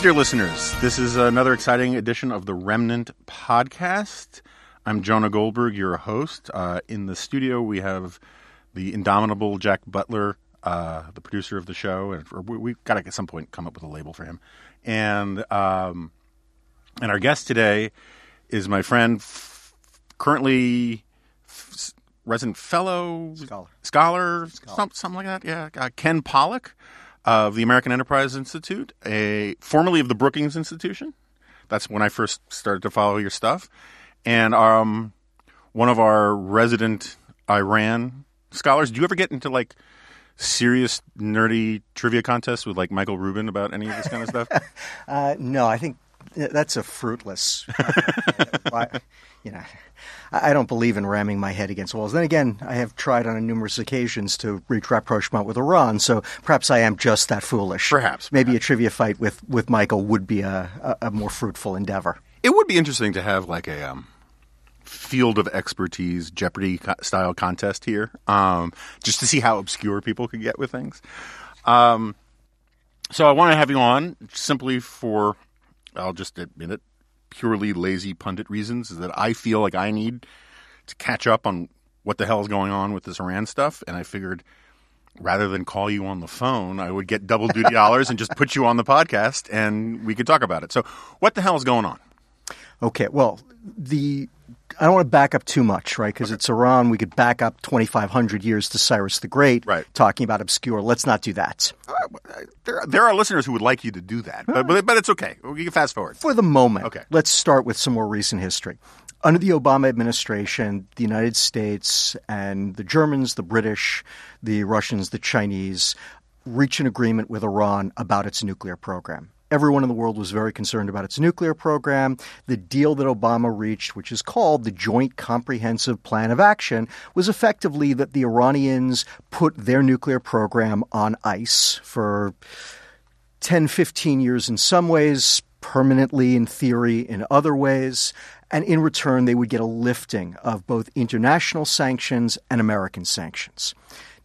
Greetings, dear listeners. This is another exciting edition of the Remnant Podcast. I'm Jonah Goldberg, your host. Uh, in the studio, we have the indomitable Jack Butler, uh, the producer of the show, and we, we've got to at some point come up with a label for him. And um, and our guest today is my friend, f- currently f- resident fellow Scholar. scholar, Some, something like that. Yeah, uh, Ken Pollack of the American Enterprise Institute, a formerly of the Brookings Institution. That's when I first started to follow your stuff, and um, one of our resident Iran scholars. Do you ever get into like serious nerdy trivia contests with like Michael Rubin about any of this kind of stuff? Uh, no, I think that's a fruitless. Why- you know, I don't believe in ramming my head against walls. Then again, I have tried on numerous occasions to reach rapprochement with Iran, so perhaps I am just that foolish. Perhaps, maybe a trivia fight with, with Michael would be a, a, a more fruitful endeavor. It would be interesting to have like a um, field of expertise Jeopardy style contest here, um, just to see how obscure people could get with things. Um, so I want to have you on simply for, I'll just admit it, purely lazy pundit reasons. Is that I feel like I need to catch up on what the hell is going on with this Iran stuff, and I figured. Rather than call you on the phone, I would get double duty dollars and just put you on the podcast and we could talk about it. So, what the hell is going on? Okay, well, the I don't want to back up too much, right? Because it's Iran. We could back up 2,500 years to Cyrus the Great, Right. talking about obscure. Let's not do that. Uh, there, there are listeners who would like you to do that, but, but, but it's okay. We can fast forward. For the moment, Okay. let's start with some more recent history. Under the Obama administration, the United States and the Germans, the British, the Russians, the Chinese reach an agreement with Iran about its nuclear program. Everyone in the world was very concerned about its nuclear program. The deal that Obama reached, which is called the Joint Comprehensive Plan of Action, was effectively that the Iranians put their nuclear program on ice for 10, 15 years in some ways, permanently in theory in other ways. And in return, they would get a lifting of both international sanctions and American sanctions.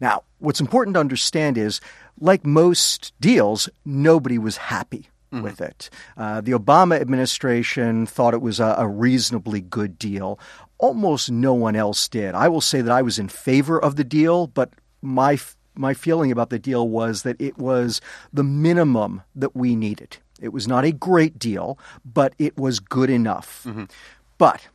Now, what's important to understand is, like most deals, nobody was happy with it. Uh, the Obama administration thought it was a, a reasonably good deal. Almost no one else did. I will say that I was in favor of the deal, but my my feeling about the deal was that it was the minimum that we needed. It was not a great deal, but it was good enough. But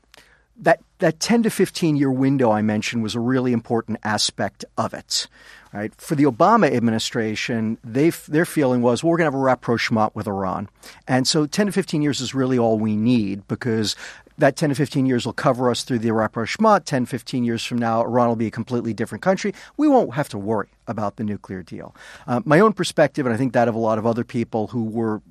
that that 10 to 15 year window I mentioned was a really important aspect of it. Right? For the Obama administration, they their feeling was, well, we're going to have a rapprochement with Iran. And so 10 to 15 years is really all we need because that 10 to 15 years will cover us through the rapprochement. 10, 15 years from now, Iran will be a completely different country. We won't have to worry about the nuclear deal. Uh, my own perspective, and I think that of a lot of other people who were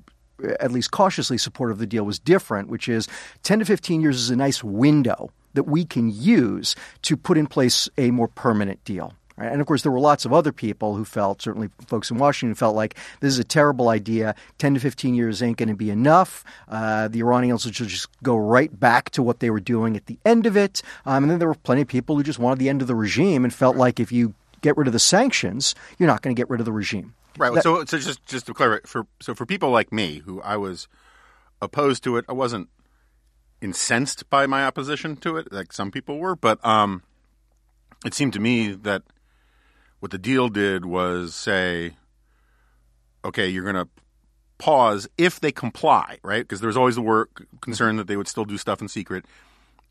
at least cautiously supportive of the deal was different, which is 10 to 15 years is a nice window that we can use to put in place a more permanent deal. right? And of course, there were lots of other people who felt, certainly folks in Washington, felt like this is a terrible idea. 10 to 15 years ain't going to be enough. Uh, the Iranians will just go right back to what they were doing at the end of it. Um, and then there were plenty of people who just wanted the end of the regime and felt like if you get rid of the sanctions, you're not going to get rid of the regime. Right. That- so, so just just to clarify, for so for people like me who I was opposed to it, I wasn't incensed by my opposition to it, like some people were, but um, it seemed to me that what the deal did was say, okay, you're going to pause if they comply, right? Because there was always the work concern that they would still do stuff in secret.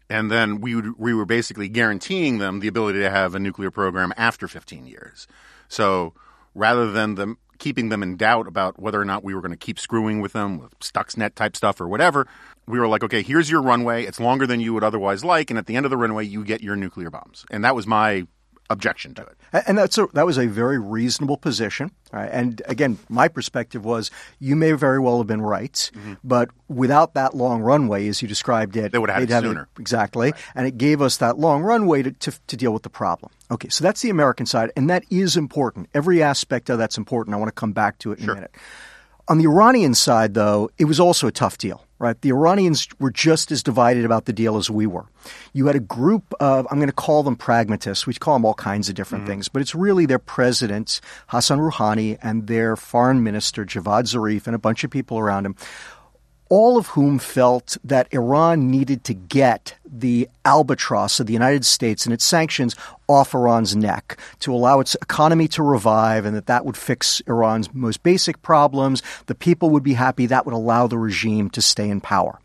And then we would, we were basically guaranteeing them the ability to have a nuclear program after 15 years. So rather than them keeping them in doubt about whether or not we were going to keep screwing with them with Stuxnet type stuff or whatever, we were like, okay, here's your runway. It's longer than you would otherwise like, and at the end of the runway, you get your nuclear bombs. And that was my objection to it. And that's a, that was a very reasonable position. right? And again, my perspective was you may very well have been right, but without that long runway, as you described it, Mm-hmm. They would have had it sooner. exactly. And it gave us that long runway to, to, to deal with the problem. Okay, so that's the American side, and that is important. Every aspect of that's important. I want to come back to it in Sure. a minute. On the Iranian side, though, it was also a tough deal. Right? The Iranians were just as divided about the deal as we were. You had a group of, I'm going to call them pragmatists. We call them all kinds of different mm-hmm. things, but it's really their president, Hassan Rouhani, and their foreign minister, Javad Zarif, and a bunch of people around him all of whom felt that Iran needed to get the albatross of the United States and its sanctions off Iran's neck to allow its economy to revive and that that would fix Iran's most basic problems. The people would be happy. That would allow the regime to stay in power.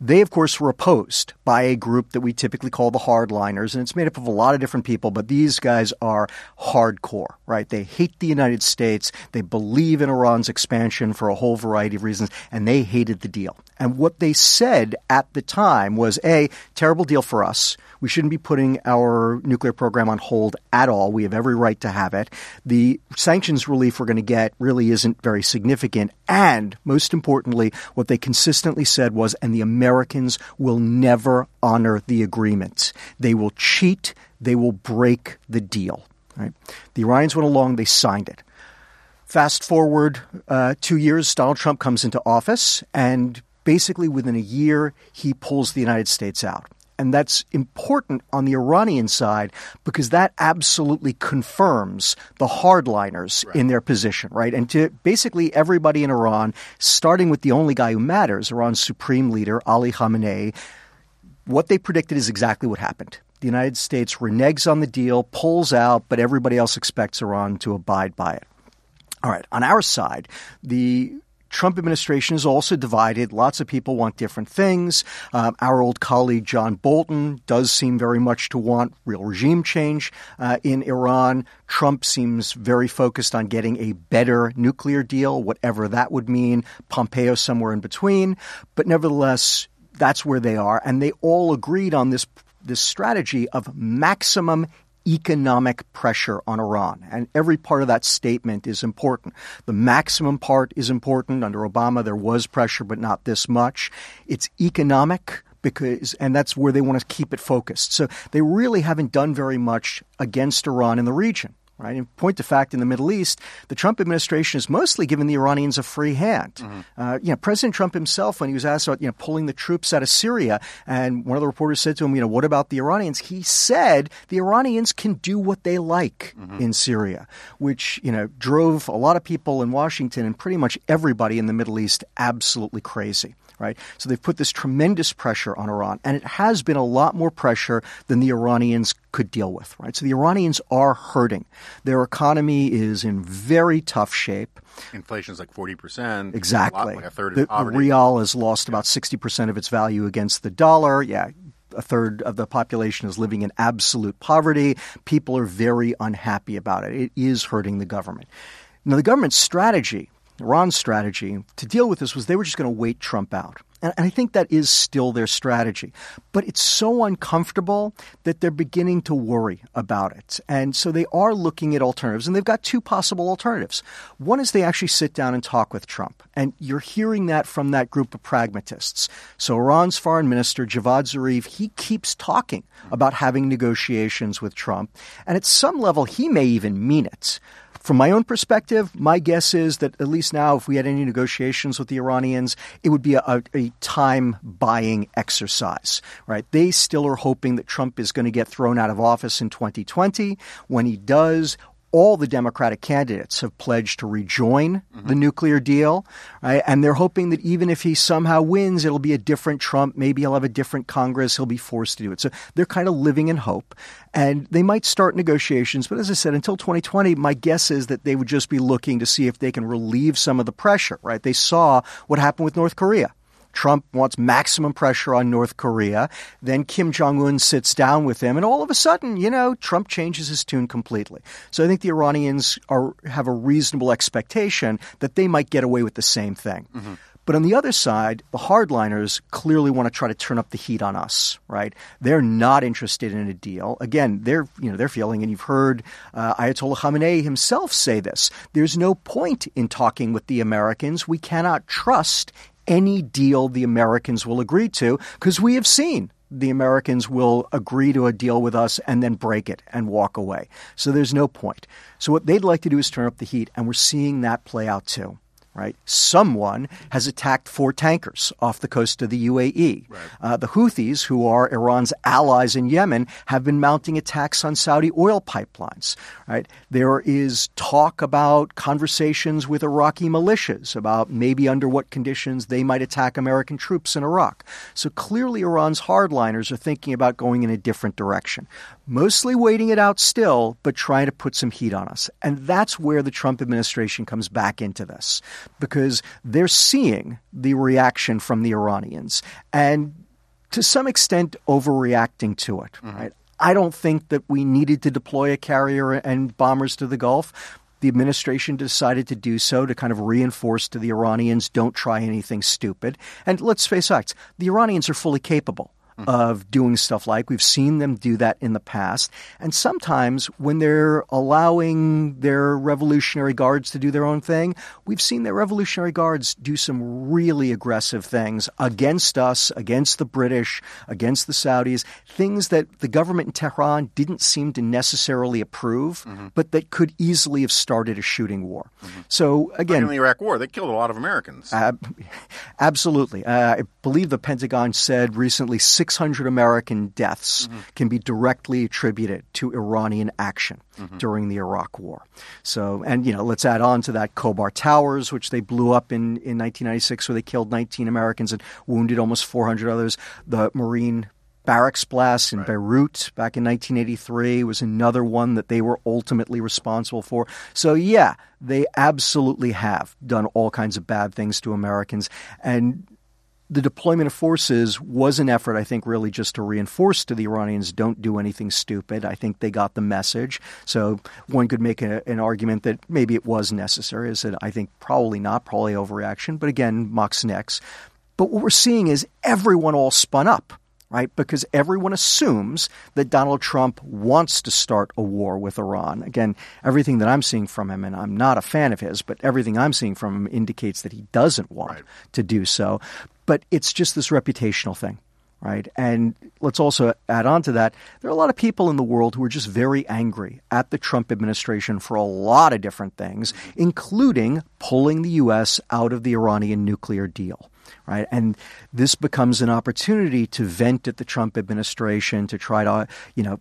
They, of course, were opposed by a group that we typically call the hardliners, and it's made up of a lot of different people, but these guys are hardcore, right? They hate the United States. They believe in Iran's expansion for a whole variety of reasons, and they hated the deal. And what they said at the time was A, terrible deal for us. We shouldn't be putting our nuclear program on hold at all. We have every right to have it. The sanctions relief we're going to get really isn't very significant. And most importantly, what they consistently said was, and the Americans will never honor the agreement. They will cheat. They will break the deal. Right? The Iranians went along. They signed it. Fast forward uh, two years, Donald Trump comes into office, and basically within a year, he pulls the United States out. And that's important on the Iranian side because that absolutely confirms the hardliners right. in their position, right? And to basically everybody in Iran, starting with the only guy who matters, Iran's supreme leader, Ali Khamenei, what they predicted is exactly what happened. The United States reneges on the deal, pulls out, but everybody else expects Iran to abide by it. All right, on our side, the Trump administration is also divided. Lots of people want different things. Um, our old colleague John Bolton does seem very much to want real regime change uh, in Iran. Trump seems very focused on getting a better nuclear deal, whatever that would mean. Pompeo somewhere in between. But nevertheless, that's where they are. And they all agreed on this this strategy of maximum economic pressure on Iran. And every part of that statement is important. The maximum part is important. Under Obama, there was pressure, but not this much. It's economic because and that's where they want to keep it focused. So they really haven't done very much against Iran in the region. Right? In point to fact, in the Middle East, the Trump administration has mostly given the Iranians a free hand. Mm-hmm. Uh, you know, President Trump himself, when he was asked about you know pulling the troops out of Syria, and one of the reporters said to him, you know, what about the Iranians? He said the Iranians can do what they like mm-hmm. in Syria, which you know drove a lot of people in Washington and pretty much everybody in the Middle East absolutely crazy right? So they've put this tremendous pressure on Iran, and it has been a lot more pressure than the Iranians could deal with, right? So the Iranians are hurting. Their economy is in very tough shape. Inflation is like 40%. Exactly. A lot, like a third the, the rial has lost about 60% of its value against the dollar. Yeah, a third of the population is living in absolute poverty. People are very unhappy about it. It is hurting the government. Now, the government's strategy Iran's strategy to deal with this was they were just going to wait Trump out. And I think that is still their strategy. But it's so uncomfortable that they're beginning to worry about it. And so they are looking at alternatives, and they've got two possible alternatives. One is they actually sit down and talk with Trump. And you're hearing that from that group of pragmatists. So Iran's foreign minister, Javad Zarif, he keeps talking about having negotiations with Trump. And at some level, he may even mean it. From my own perspective, my guess is that at least now, if we had any negotiations with the Iranians, it would be a, a time buying exercise, right? They still are hoping that Trump is going to get thrown out of office in 2020. When he does, all the Democratic candidates have pledged to rejoin mm-hmm. the nuclear deal, right? And they're hoping that even if he somehow wins, it'll be a different Trump. Maybe he'll have a different Congress. He'll be forced to do it. So they're kind of living in hope. And they might start negotiations. But as I said, until 2020, my guess is that they would just be looking to see if they can relieve some of the pressure, right? They saw what happened with North Korea Trump wants maximum pressure on North Korea. Then Kim Jong un sits down with him, and all of a sudden, you know, Trump changes his tune completely. So I think the Iranians are, have a reasonable expectation that they might get away with the same thing. Mm-hmm. But on the other side, the hardliners clearly want to try to turn up the heat on us, right? They're not interested in a deal. Again, they're you know they're feeling, and you've heard uh, Ayatollah Khamenei himself say this. There's no point in talking with the Americans. We cannot trust any deal the Americans will agree to because we have seen the Americans will agree to a deal with us and then break it and walk away. So there's no point. So what they'd like to do is turn up the heat, and we're seeing that play out too. Right? Someone has attacked four tankers off the coast of the UAE. Right. Uh, the Houthis, who are Iran's allies in Yemen, have been mounting attacks on Saudi oil pipelines, right? There is talk about conversations with Iraqi militias about maybe under what conditions they might attack American troops in Iraq. So clearly, Iran's hardliners are thinking about going in a different direction mostly waiting it out still, but trying to put some heat on us. And that's where the Trump administration comes back into this because they're seeing the reaction from the Iranians and to some extent overreacting to it. Mm-hmm. Right? I don't think that we needed to deploy a carrier and bombers to the Gulf. The administration decided to do so to kind of reinforce to the Iranians don't try anything stupid. And let's face facts the Iranians are fully capable of doing stuff like. We've seen them do that in the past. And sometimes when they're allowing their Revolutionary Guards to do their own thing, we've seen their Revolutionary Guards do some really aggressive things against us, against the British, against the Saudis, things that the government in Tehran didn't seem to necessarily approve, mm-hmm. but that could easily have started a shooting war. Mm-hmm. So again, like in the Iraq War, they killed a lot of Americans. absolutely, uh, I believe the Pentagon said recently 600 American deaths mm-hmm. can be directly attributed to Iranian action mm-hmm. during the Iraq War. So, and you know, let's add on to that Khobar Towers, which they blew up in, in 1996, where they killed 19 Americans and wounded almost 400 others. The Marine barracks blast in right. Beirut back in 1983 was another one that they were ultimately responsible for. So, yeah, they absolutely have done all kinds of bad things to Americans. And the deployment of forces was an effort, I think, really just to reinforce to the Iranians don't do anything stupid. I think they got the message. So one could make a, an argument that maybe it was necessary. I said, I think probably not, probably overreaction. But again, Mox next. But what we're seeing is everyone all spun up right? Because everyone assumes that Donald Trump wants to start a war with Iran. Again, everything that I'm seeing from him, and I'm not a fan of his, but everything I'm seeing from him indicates that he doesn't want right. to do so. But it's just this reputational thing, right? And let's also add on to that there are a lot of people in the world who are just very angry at the Trump administration for a lot of different things, including pulling the U.S. out of the Iranian nuclear deal. Right. And this becomes an opportunity to vent at the Trump administration to try to, you know,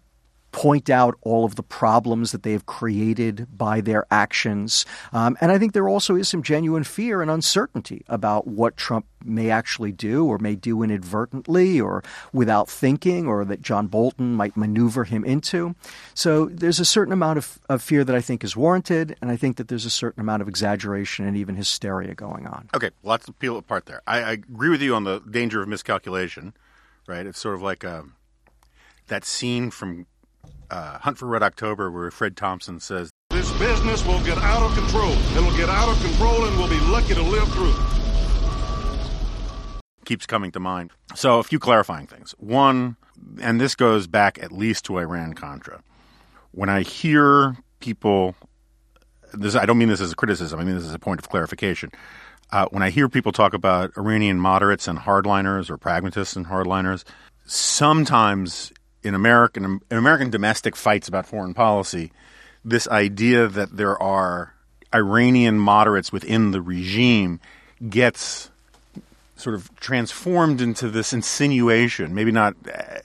point out all of the problems that they have created by their actions. Um, and I think there also is some genuine fear and uncertainty about what Trump may actually do or may do inadvertently or without thinking or that John Bolton might maneuver him into. So there's a certain amount of, of fear that I think is warranted, and I think that there's a certain amount of exaggeration and even hysteria going on. Okay, lots to peel apart there. I, I agree with you on the danger of miscalculation, right? It's sort of like um, that scene from uh, Hunt for Red October where Fred Thompson says, This business will get out of control. It'll get out of control and we'll be lucky to live through it. Keeps coming to mind. So, a few clarifying things. One, and this goes back at least to Iran Contra. When I hear people, this I don't mean this as a criticism, I mean this as a point of clarification. Uh, when I hear people talk about Iranian moderates and hardliners or pragmatists and hardliners, sometimes in American in American domestic fights about foreign policy, this idea that there are Iranian moderates within the regime gets sort of transformed into this insinuation, maybe not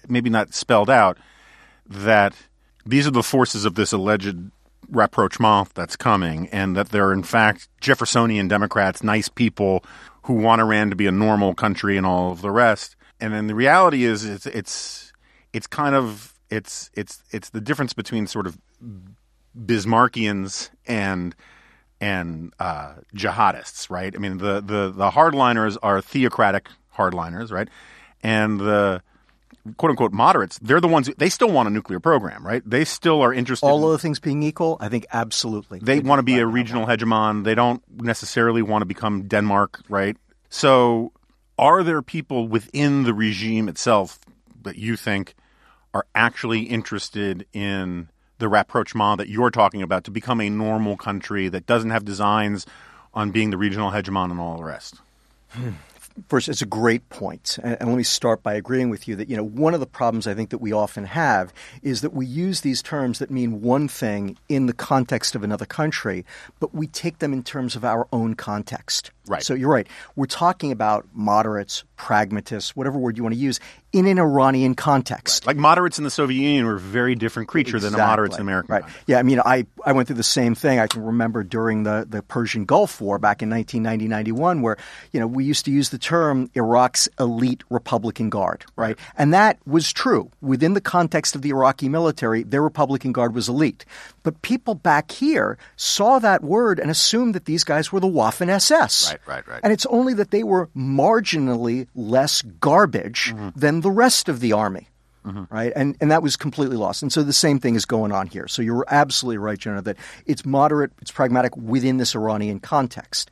maybe not spelled out, that these are the forces of this alleged rapprochement that's coming, and that they're in fact Jeffersonian Democrats, nice people who want Iran to be a normal country and all of the rest. And then the reality is, it's, it's it's kind of it's it's it's the difference between sort of Bismarckians and and uh, jihadists, right? I mean, the the the hardliners are theocratic hardliners, right? And the quote unquote moderates, they're the ones who, they still want a nuclear program, right? They still are interested. All other things being equal, I think absolutely. They, they want to be a regional hegemon. They don't necessarily want to become Denmark, right? So, are there people within the regime itself that you think are actually interested in the rapprochement that you're talking about to become a normal country that doesn't have designs on being the regional hegemon and all the rest? Hmm. first, it's a great point, and, and let me start by agreeing with you that you know one of the problems I think that we often have is that we use these terms that mean one thing in the context of another country, but we take them in terms of our own context. Right. So you're right. We're talking about moderates, pragmatists, whatever word you want to use, in an Iranian context. Like moderates in the Soviet Union were a very different creature than the moderates in America. Right. context. Yeah, I mean, I, I went through the same thing. I can remember during the, the Persian Gulf War back in 1990-91 where, you know, we used to use the term Iraq's elite Republican Guard, right? And that was true. Within the context of the Iraqi military, their Republican Guard was elite. But people back here saw that word and assumed that these guys were the Waffen SS. Right, right, right. And it's only that they were marginally less garbage mm-hmm. than the rest of the army. Mm-hmm. Right, and and that was completely lost, and so the same thing is going on here. So you're absolutely right, Jonah, that it's moderate, it's pragmatic within this Iranian context.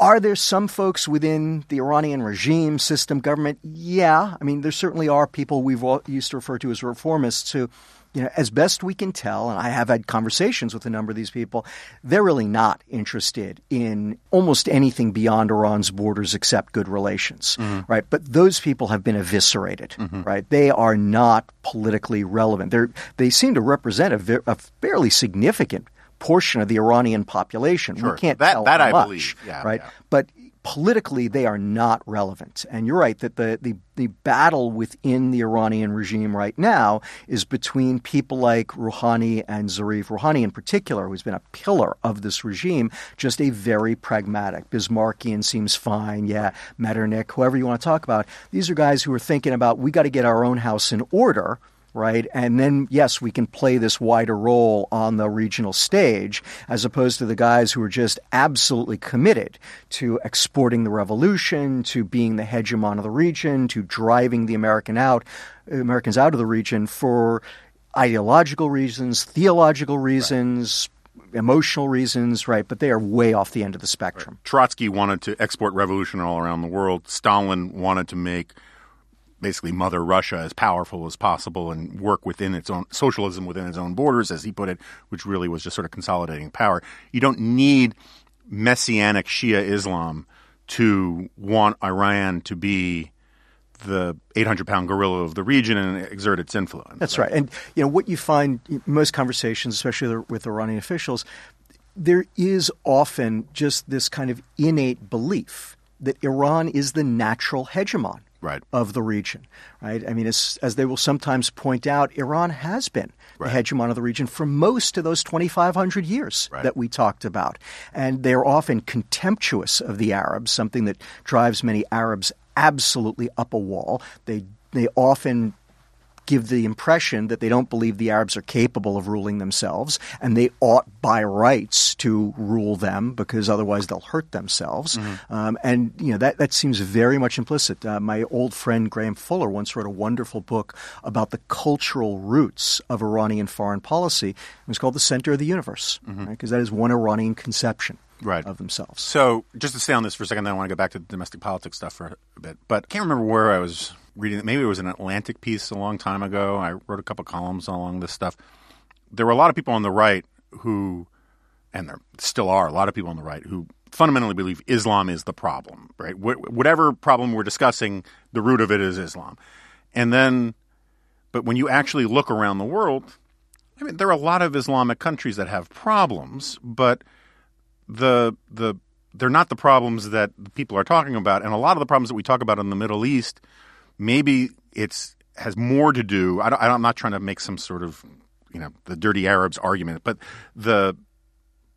Are there some folks within the Iranian regime, system, government? Yeah, I mean there certainly are people we've all used to refer to as reformists who, you know, as best we can tell, and I have had conversations with a number of these people, they're really not interested in almost anything beyond Iran's borders except good relations, mm-hmm. right? But those people have been eviscerated, mm-hmm. right? They are not politically relevant. They're, they seem to represent a, a fairly significant portion of the Iranian population. Sure. We can't That- tell that much, believe. Yeah, right? yeah. But politically, they are not relevant. And you're right that the, the, the battle within the Iranian regime right now is between people like Rouhani and Zarif. Rouhani, in particular, who's been a pillar of this regime, just a very pragmatic. Bismarckian seems fine. Yeah, Metternich, whoever you want to talk about. These are guys who are thinking about we got to get our own house in order right? And then, yes, we can play this wider role on the regional stage as opposed to the guys who are just absolutely committed to exporting the revolution, to being the hegemon of the region, to driving the American out, Americans out of the region for ideological reasons, theological reasons. Emotional reasons, right? But they are way off the end of the spectrum. Trotsky wanted to export revolution all around the world. Stalin wanted to make basically Mother Russia as powerful as possible and work within its own socialism within its own borders, as he put it, which really was just sort of consolidating power. You don't need messianic Shia Islam to want Iran to be the 800 pound gorilla of the region and exert its influence. That's right. And you know what you find in most conversations, especially with Iranian officials, there is often just this kind of innate belief that Iran is the natural hegemon Right. of the region. Right? I mean, as, as they will sometimes point out, Iran has been Right. the hegemon of the region for most of those 2,500 years Right. that we talked about. And they're often contemptuous of the Arabs, something that drives many Arabs absolutely up a wall. They they often give the impression that they don't believe the Arabs are capable of ruling themselves and they ought by rights to rule them because otherwise they'll hurt themselves. Um, and you know that that seems very much implicit. Uh, my old friend Graham Fuller once wrote a wonderful book about the cultural roots of Iranian foreign policy. It was called "The Center of the Universe" because that is one Iranian conception Right. of themselves. So, just to stay on this for a second, then I want to go back to the domestic politics stuff for a bit. But I can't remember where I was reading. Maybe it was an Atlantic piece a long time ago. I wrote a couple columns along this stuff. There were a lot of people on the right who, and there still are a lot of people on the right who fundamentally believe Islam is the problem, right? Wh- whatever problem we're discussing, the root of it is Islam. And then, but when you actually look around the world, I mean, there are a lot of Islamic countries that have problems, but the the they're not the problems that people are talking about, and a lot of the problems that we talk about in the Middle East, maybe it's has more to do. I I'm not trying to make some sort of you know the dirty Arabs argument, but the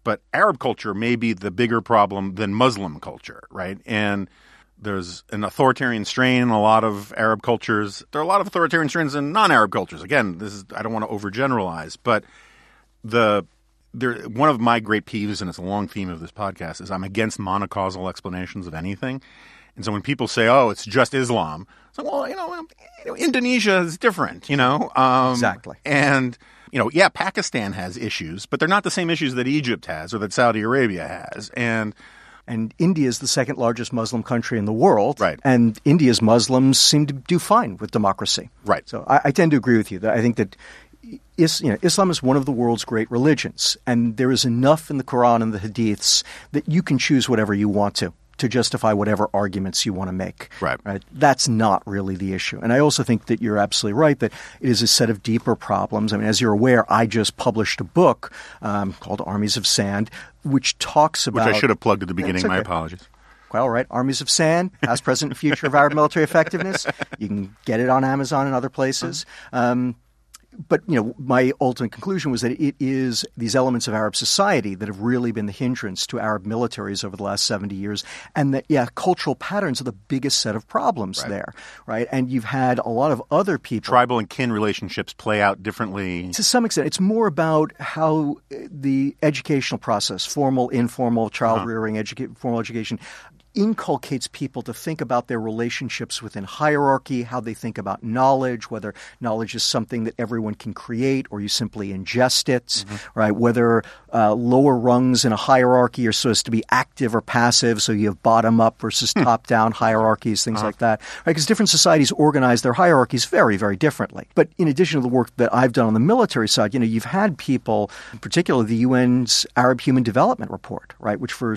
but Arab culture may be the bigger problem than Muslim culture, right? And there's an authoritarian strain in a lot of Arab cultures. There are a lot of authoritarian strains in non-Arab cultures. Again, this is I don't want to overgeneralize, but the there one of my great peeves, and it's a long theme of this podcast, is I'm against monocausal explanations of anything. And so when people say, "Oh, it's just Islam," it's like, well, you know, um, you know, Indonesia is different, you know, um, Exactly. And you know, yeah, Pakistan has issues, but they're not the same issues that Egypt has or that Saudi Arabia has. And And India is the second largest Muslim country in the world. Right. And India's Muslims seem to do fine with democracy. Right. So I, I tend to agree with you. That I think that is, you know, Islam is one of the world's great religions, and there is enough in the Quran and the Hadiths that you can choose whatever you want to to justify whatever arguments you want to make. Right. Right. That's not really the issue. And I also think that you're absolutely right that it is a set of deeper problems. I mean, as you're aware, I just published a book um, called Armies of Sand, which talks about. Which I should have plugged at the beginning. That's My apologies. Well, right. Armies of Sand, Past, Present, and Future of Arab Military Effectiveness. You can get it on Amazon and other places. Um, but you know, my ultimate conclusion was that it is these elements of Arab society that have really been the hindrance to Arab militaries over the last seventy years, and that yeah, cultural patterns are the biggest set of problems there, right? And you've had a lot of other people Tribal and kin relationships play out differently. to some extent, it's more about how uh, the educational process, formal, informal, child rearing, educa- formal education, inculcates people to think about their relationships within hierarchy, how they think about knowledge, whether knowledge is something that everyone can create or you simply ingest it, mm-hmm. right? Whether uh, lower rungs in a hierarchy are supposed to be active or passive, so you have bottom up versus hmm. top down hierarchies, things like uh-huh. that, right? Because different societies organize their hierarchies very, very differently. But in addition to the work that I've done on the military side, you know, you've had people, particularly the UN's Arab Human Development Report, right, which for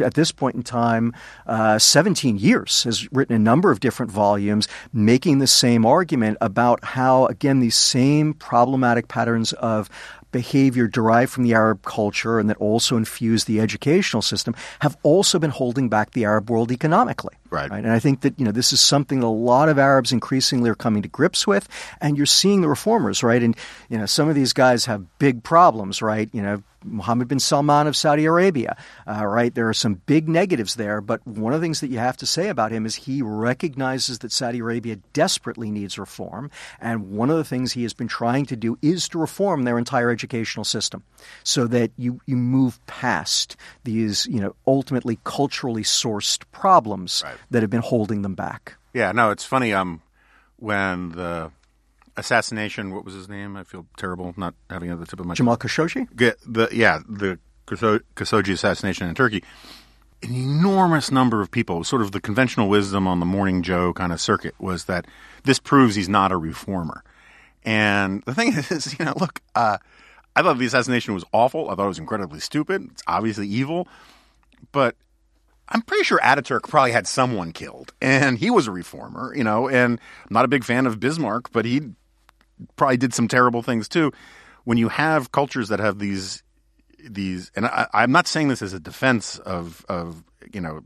at this point in time, uh, 17 years has written a number of different volumes making the same argument about how, again, these same problematic patterns of behavior derived from the Arab culture and that also infuse the educational system have also been holding back the Arab world economically. Right. And I think that you know this is something that a lot of Arabs increasingly are coming to grips with, and you're seeing the reformers, right? And you know some of these guys have big problems, right? You know. Mohammed bin Salman of Saudi Arabia, uh, right? There are some big negatives there, but one of the things that you have to say about him is he recognizes that Saudi Arabia desperately needs reform, and one of the things he has been trying to do is to reform their entire educational system, so that you you move past these, you know, ultimately culturally sourced problems Right. That have been holding them back. Yeah, no, it's funny. Um, when the assassination, what was his name? I feel terrible not having it at the tip of my Jamal Khashoggi? get the yeah the Khashoggi assassination in Turkey. An enormous number of people, sort of the conventional wisdom on the Morning Joe kind of circuit, was that this proves he's not a reformer. And the thing is, you know, look, uh, I thought the assassination was awful. I thought it was incredibly stupid. It's obviously evil, but I'm pretty sure Ataturk probably had someone killed, and he was a reformer, you know. And I'm not a big fan of Bismarck, but he probably did some terrible things too. When you have cultures that have these these, and I, I'm not saying this as a defense of of you know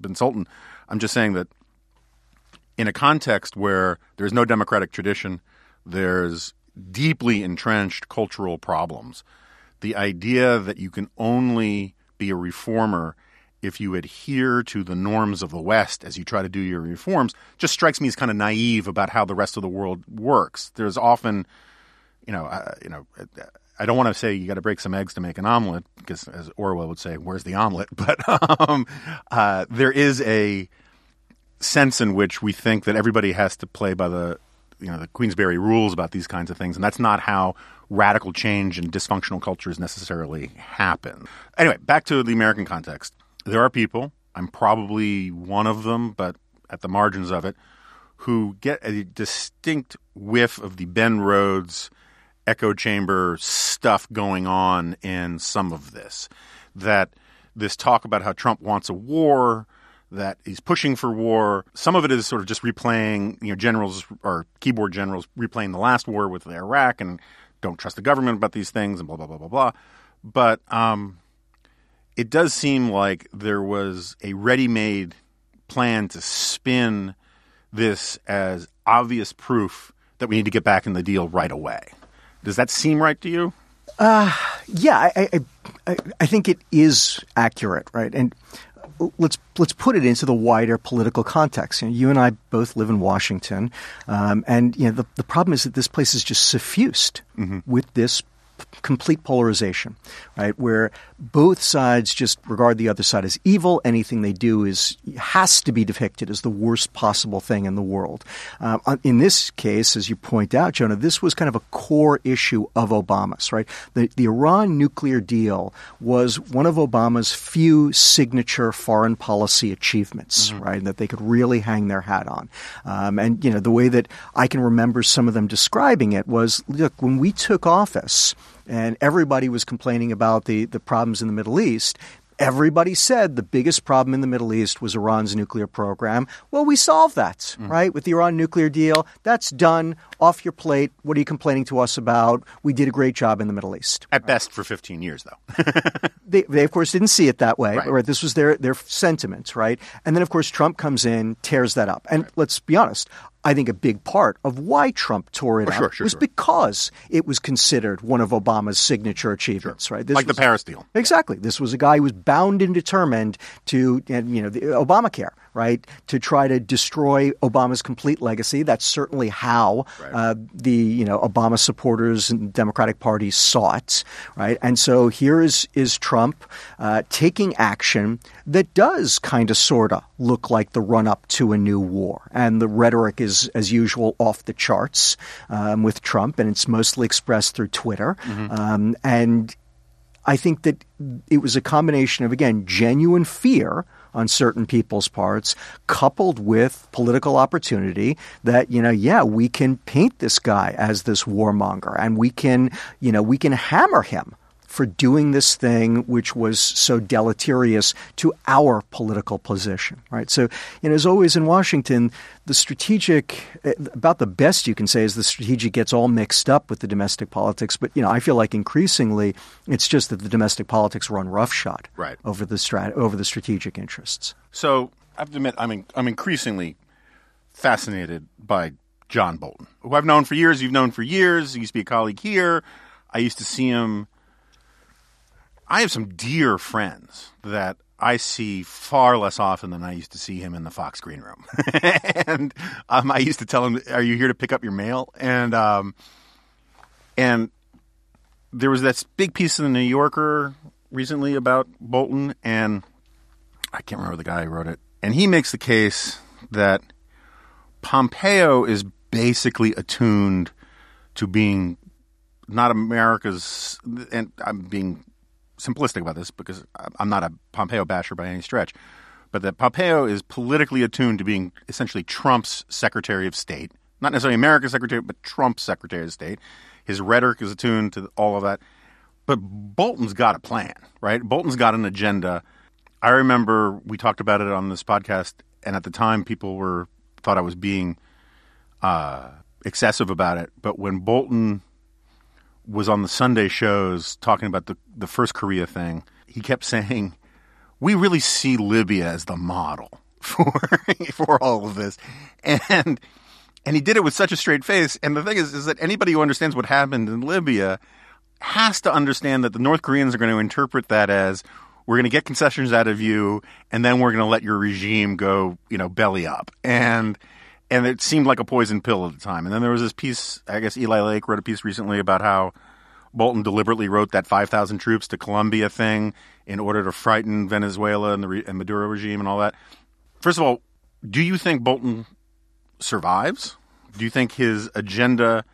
Bin Sultan. I'm just saying that in a context where there's no democratic tradition, there's deeply entrenched cultural problems. The idea that you can only be a reformer if you adhere to the norms of the West as you try to do your reforms just strikes me as kind of naive about how the rest of the world works. There's often, you know, uh, you know, I don't want to say you got to break some eggs to make an omelet because, as Orwell would say, "Where's the omelet?" But um, uh, there is a sense in which we think that everybody has to play by the you know the Queensberry rules about these kinds of things, and that's not how radical change and dysfunctional cultures necessarily happen. Anyway, back to the American context. There are people, I'm probably one of them, but at the margins of it, who get a distinct whiff of the Ben Rhodes echo chamber stuff going on in some of this. That this talk about how Trump wants a war, that he's pushing for war. Some of it is sort of just replaying, you know, generals or keyboard generals replaying the last war with Iraq and don't trust the government about these things and blah blah blah blah blah. But um, it does seem like there was a ready-made plan to spin this as obvious proof that we need to get back in the deal right away. Does that seem right to you? Yeah, I, I, I, I think it is accurate, right? And let's let's put it into the wider political context. You, know, you and I both live in Washington, um, and you know the the problem is that this place is just suffused with this complete polarization, right? Where both sides just regard the other side as evil. Anything they do is has to be depicted as the worst possible thing in the world. On- in this case, as you point out, Jonah, this was kind of a core issue of Obama's, right? The, the Iran nuclear deal was one of Obama's few signature foreign policy achievements, right? That they could really hang their hat on. Um, and, you know, the way that I can remember some of them describing it was look, when we took office, and everybody was complaining about the, the problems in the Middle East. everybody said the biggest problem in the Middle East was Iran's nuclear program. Well, we solved that, mm. right? With the Iran nuclear deal. That's done. Off your plate. What are you complaining to us about? We did a great job in the Middle East. At right? best for 15 years, though. they, they, of course, didn't see it that way. Right. right. This was their, their sentiment, right? And then, of course, Trump comes in, tears that up. And right. let's be honest, I think a big part of why Trump tore it oh, up sure, sure, was sure. because it was considered one of Obama's signature achievements, right? This like was, the Paris deal. Exactly. This was a guy who was bound and determined to, you know, the Obamacare, right, to try to destroy Obama's complete legacy. That's certainly how right. uh, the, you know, Obama supporters and Democratic Party saw it, right? And so here is is Trump uh, taking action that does kind of sort of look like the run up to a new war, and the rhetoric is is, as usual, off the charts um, with Trump, and it's mostly expressed through Twitter. Mm-hmm. Um, and I think that it was a combination of, again, genuine fear on certain people's parts, coupled with political opportunity that, you know, yeah, we can paint this guy as this warmonger and we can, you know, we can hammer him for doing this thing which was so deleterious to our political position, right? So, you know, as always in Washington, the strategic, eh, about the best you can say is the strategic gets all mixed up with the domestic politics. But, you know, I feel like increasingly it's just that the domestic politics run roughshod right. over the strat- over the strategic interests. So I have to admit, I'm, in, I'm increasingly fascinated by John Bolton, who I've known for years. You've known for years. He used to be a colleague here. I used to see him I have some dear friends that I see far less often than I used to see him in the Fox green room. and um, I used to tell him, "Are you here to pick up your mail?" And um, and there was this big piece in the New Yorker recently about Bolton, and I can't remember the guy who wrote it. And he makes the case that Pompeo is basically attuned to being not America's, and I'm being simplistic about this because I'm not a Pompeo basher by any stretch, but that Pompeo is politically attuned to being essentially Trump's Secretary of State, not necessarily America's Secretary, but Trump's Secretary of State. His rhetoric is attuned to all of that. But Bolton's got a plan, right? Bolton's got an agenda. I remember we talked about it on this podcast, and at the time, people were thought I was being uh, excessive about it. But when Bolton was on the Sunday shows talking about the, the first Korea thing, he kept saying, We really see Libya as the model for for all of this. And and he did it with such a straight face. And the thing is is that anybody who understands what happened in Libya has to understand that the North Koreans are going to interpret that as we're going to get concessions out of you and then we're going to let your regime go, you know, belly up. And and it seemed like a poison pill at the time. And then there was this piece, I guess Eli Lake wrote a piece recently about how Bolton deliberately wrote that 5,000 troops to Colombia thing in order to frighten Venezuela and the and Maduro regime and all that. First of all, do you think Bolton survives? Do you think his agenda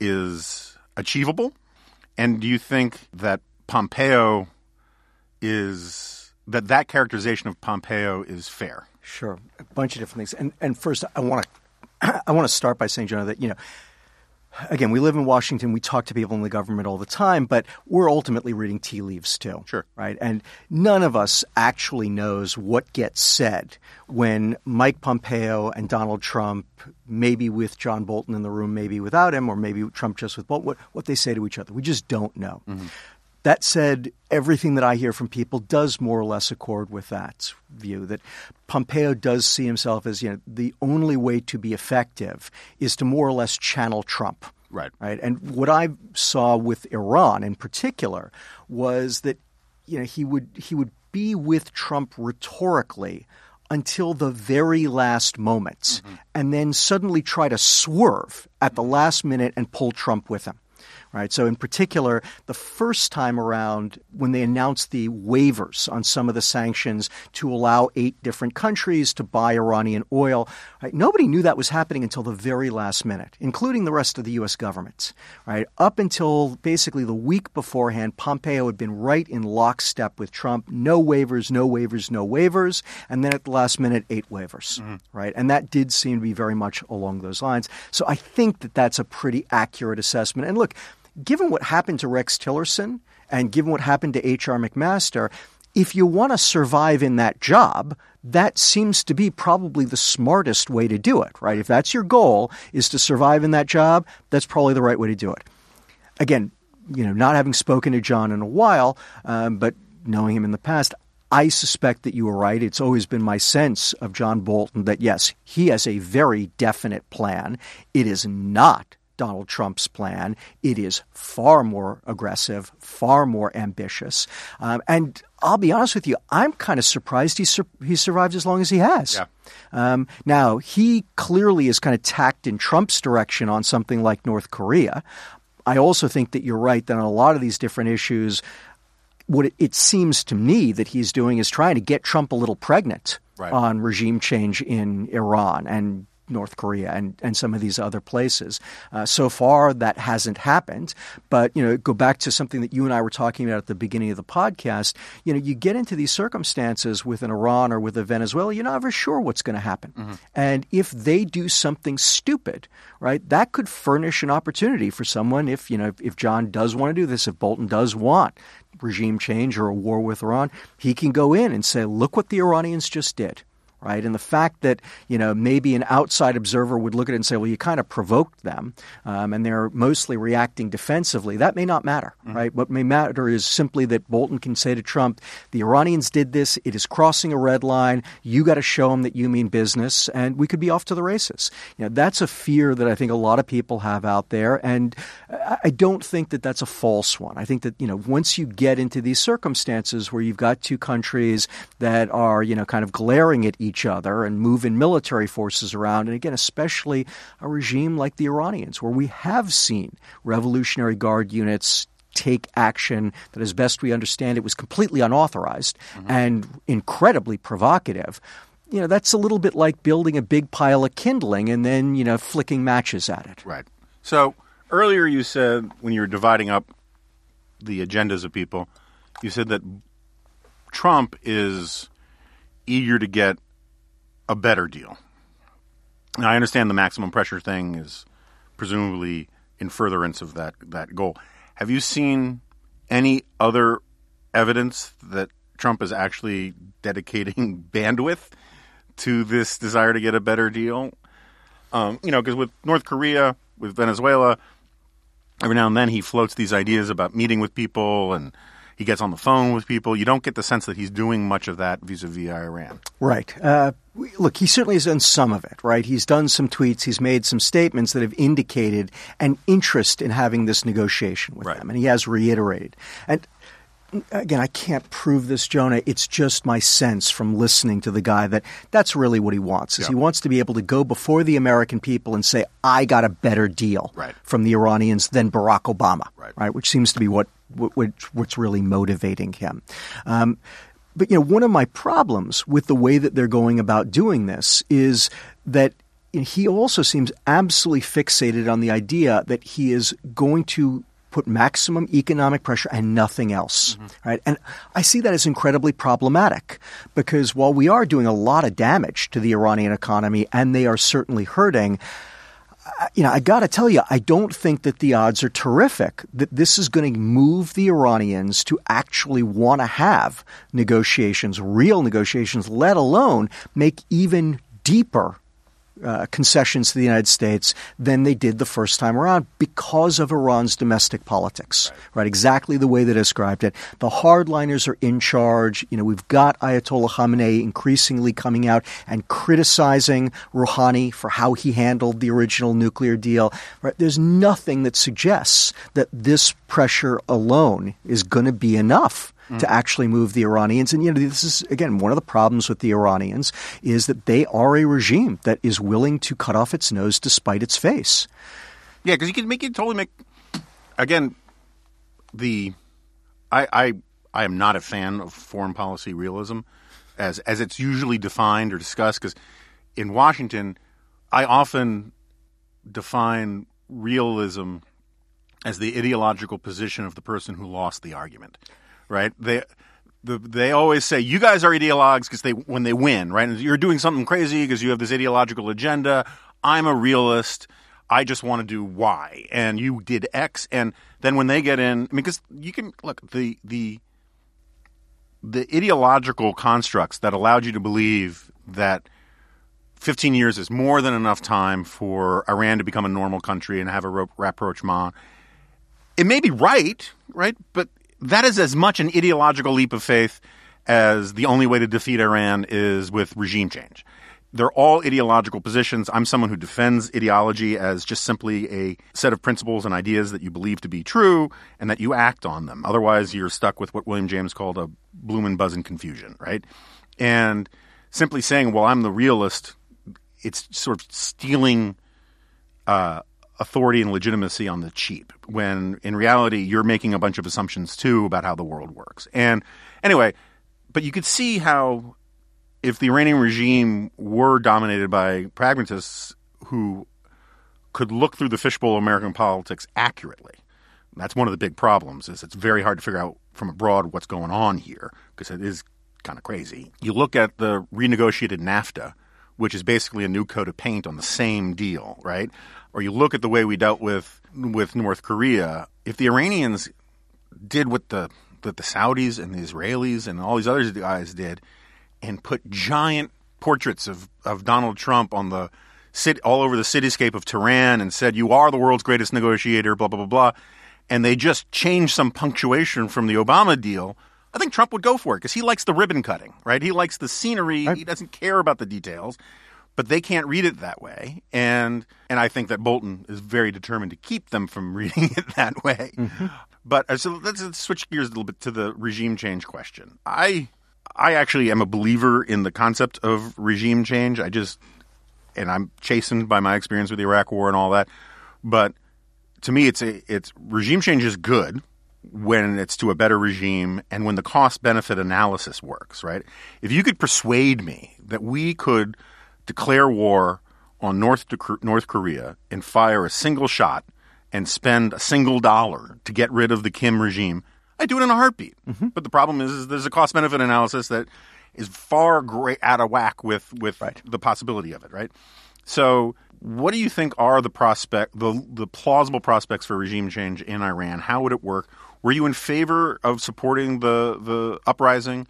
is achievable? And do you think that Pompeo is that that characterization of Pompeo is fair? Sure, a bunch of different things. And and first, I want to I want to start by saying, Jonah, that you know. Again, we live in Washington. We talk to people in the government all the time, but we're ultimately reading tea leaves too. Sure. Right? And none of us actually knows what gets said when Mike Pompeo and Donald Trump, maybe with John Bolton in the room, maybe without him, or maybe Trump just with Bolton, what, what they say to each other. We just don't know. Mm-hmm. That said, everything that I hear from people does more or less accord with that view that Pompeo does see himself as you know the only way to be effective is to more or less channel Trump. Right. Right. And what I saw with Iran in particular was that you know he would he would be with Trump rhetorically until the very last moment mm-hmm. and then suddenly try to swerve at the last minute and pull Trump with him right? So, in particular, the first time around when they announced the waivers on some of the sanctions to allow eight different countries to buy Iranian oil, right? Nobody knew that was happening until the very last minute, including the rest of the U.S. government, right? Up until basically the week beforehand, Pompeo had been right in lockstep with Trump. No waivers, no waivers, no waivers, and then at the last minute, eight waivers, mm-hmm. right? And that did seem to be very much along those lines. So I think that that's a pretty accurate assessment. And look, given what happened to Rex Tillerson and given what happened to H.R. McMaster, if you want to survive in that job, that seems to be probably the smartest way to do it, right? If that's your goal is to survive in that job, that's probably the right way to do it. Again, you know, not having spoken to John in a while, um, but knowing him in the past, I suspect that you were right. It's always been my sense of John Bolton that yes, he has a very definite plan. It is not Donald Trump's plan. It is far more aggressive, far more ambitious. Um, and I'll be honest with you, I'm kind of surprised he, sur- he survived as long as he has. Yeah. Um, now, he clearly is kind of tacked in Trump's direction on something like North Korea. I also think that you're right that on a lot of these different issues, what it, it seems to me that he's doing is trying to get Trump a little pregnant Right. on regime change in Iran and North Korea and, and some of these other places. Uh, so far, that hasn't happened. But you know, go back to something that you and I were talking about at the beginning of the podcast. You know, you get into these circumstances with an Iran or with a Venezuela, you're not ever sure what's going to happen. And if they do something stupid, right, that could furnish an opportunity for someone. If you know, if John does want to do this, if Bolton does want regime change or a war with Iran, he can go in and say, "Look what the Iranians just did." Right? And the fact that you know maybe an outside observer would look at it and say, "Well, you kind of provoked them," um, and they're mostly reacting defensively. That may not matter, right? What may matter is simply that Bolton can say to Trump, "The Iranians did this. It is crossing a red line. You got to show them that you mean business, and we could be off to the races." You know, that's a fear that I think a lot of people have out there, and I I don't think that that's a false one. I think that you know once you get into these circumstances where you've got two countries that are you know kind of glaring at each other and moving military forces around, and again, especially a regime like the Iranians, where we have seen Revolutionary Guard units take action that, as best we understand it, was completely unauthorized mm-hmm. and incredibly provocative. You know, that's a little bit like building a big pile of kindling and then, you know, flicking matches at it. Right. So earlier you said when you were dividing up the agendas of people, you said that Trump is eager to get a better deal. And I understand the maximum pressure thing is presumably in furtherance of that that goal. Have you seen any other evidence that Trump is actually dedicating bandwidth to this desire to get a better deal? Um, you know, because with North Korea, with Venezuela, every now and then he floats these ideas about meeting with people and he gets on the phone with people. You don't get the sense that he's doing much of that vis-a-vis Iran. Right. Uh, look, he certainly has done some of it, right? He's done some tweets, he's made some statements that have indicated an interest in having this negotiation with Right. them, and he has reiterated. And again, I can't prove this, Jonah. It's just my sense from listening to the guy that that's really what he wants. Is Yeah. he wants to be able to go before the American people and say, "I got a better deal Right. from the Iranians than Barack Obama," Right. Which seems to be what which, what's really motivating him. Um, but you know, one of my problems with the way that they're going about doing this is that he also seems absolutely fixated on the idea that he is going to put maximum economic pressure and nothing else right and i see that as incredibly problematic because while we are doing a lot of damage to the iranian economy and they are certainly hurting you know, I got to tell you, I don't think that the odds are terrific that this is going to move the Iranians to actually want to have negotiations, real negotiations, let alone make even deeper uh, concessions to the United States than they did the first time around because of Iran's domestic politics. Right. Exactly the way they described it. The hardliners are in charge. You know, we've got Ayatollah Khamenei increasingly coming out and criticizing Rouhani for how he handled the original nuclear deal. Right. There's nothing that suggests that this pressure alone is going to be enough to actually move the Iranians. And you know, this is again one of the problems with the Iranians is that they are a regime that is willing to cut off its nose despite its face. Yeah, because you can make it totally make. Again, the I I I am not a fan of foreign policy realism, as as it's usually defined or discussed. Because in Washington, I often define realism as the ideological position of the person who lost the argument. Right? They the, they always say you guys are ideologues because they when they win, right? And you're doing something crazy because you have this ideological agenda. I'm a realist. I just want to do Y, and you did X, and then when they get in, I mean, because you can look the the the ideological constructs that allowed you to believe that 15 years is more than enough time for Iran to become a normal country and have a rapprochement. It may be right, right? But that is as much an ideological leap of faith as the only way to defeat Iran is with regime change. They're all ideological positions. I'm someone who defends ideology as just simply a set of principles and ideas that you believe to be true and that you act on them. Otherwise, you're stuck with what William James called a bloomin' buzzin' confusion, right? And simply saying, well, I'm the realist it's sort of stealing uh, authority and legitimacy on the cheap when in reality you're making a bunch of assumptions too about how the world works. And anyway, but you could see how if the Iranian regime were dominated by pragmatists who could look through the fishbowl of American politics accurately. That's one of the big problems is it's very hard to figure out from abroad what's going on here because it is kind of crazy. You look at the renegotiated NAFTA which is basically a new coat of paint on the same deal, right? Or you look at the way we dealt with with North Korea. If the Iranians did what the that the Saudis and the Israelis and all these other guys did, and put giant portraits of, of Donald Trump on the city, all over the cityscape of Tehran and said, "You are the world's greatest negotiator," blah blah blah blah, and they just changed some punctuation from the Obama deal I think Trump would go for it because he likes the ribbon cutting, right? He likes the scenery. He doesn't care about the details, but they can't read it that way. And and I think that Bolton is very determined to keep them from reading it that way. Mm-hmm. But uh, so let's, let's switch gears a little bit to the regime change question. I I actually am a believer in the concept of regime change. I just and I'm chastened by my experience with the Iraq War and all that. But to me, it's a it's regime change is good when it's to a better regime and when the cost benefit analysis works, right? If you could persuade me that we could declare war on North, North Korea and fire a single shot and spend a single dollar to get rid of the Kim regime, I'd do it in a heartbeat. Mm-hmm. But the problem is, is there's a cost benefit analysis that is far great out of whack with, with right. the possibility of it, right? So what do you think are the prospect the the plausible prospects for regime change in Iran? How would it work? Were you in favor of supporting the the uprising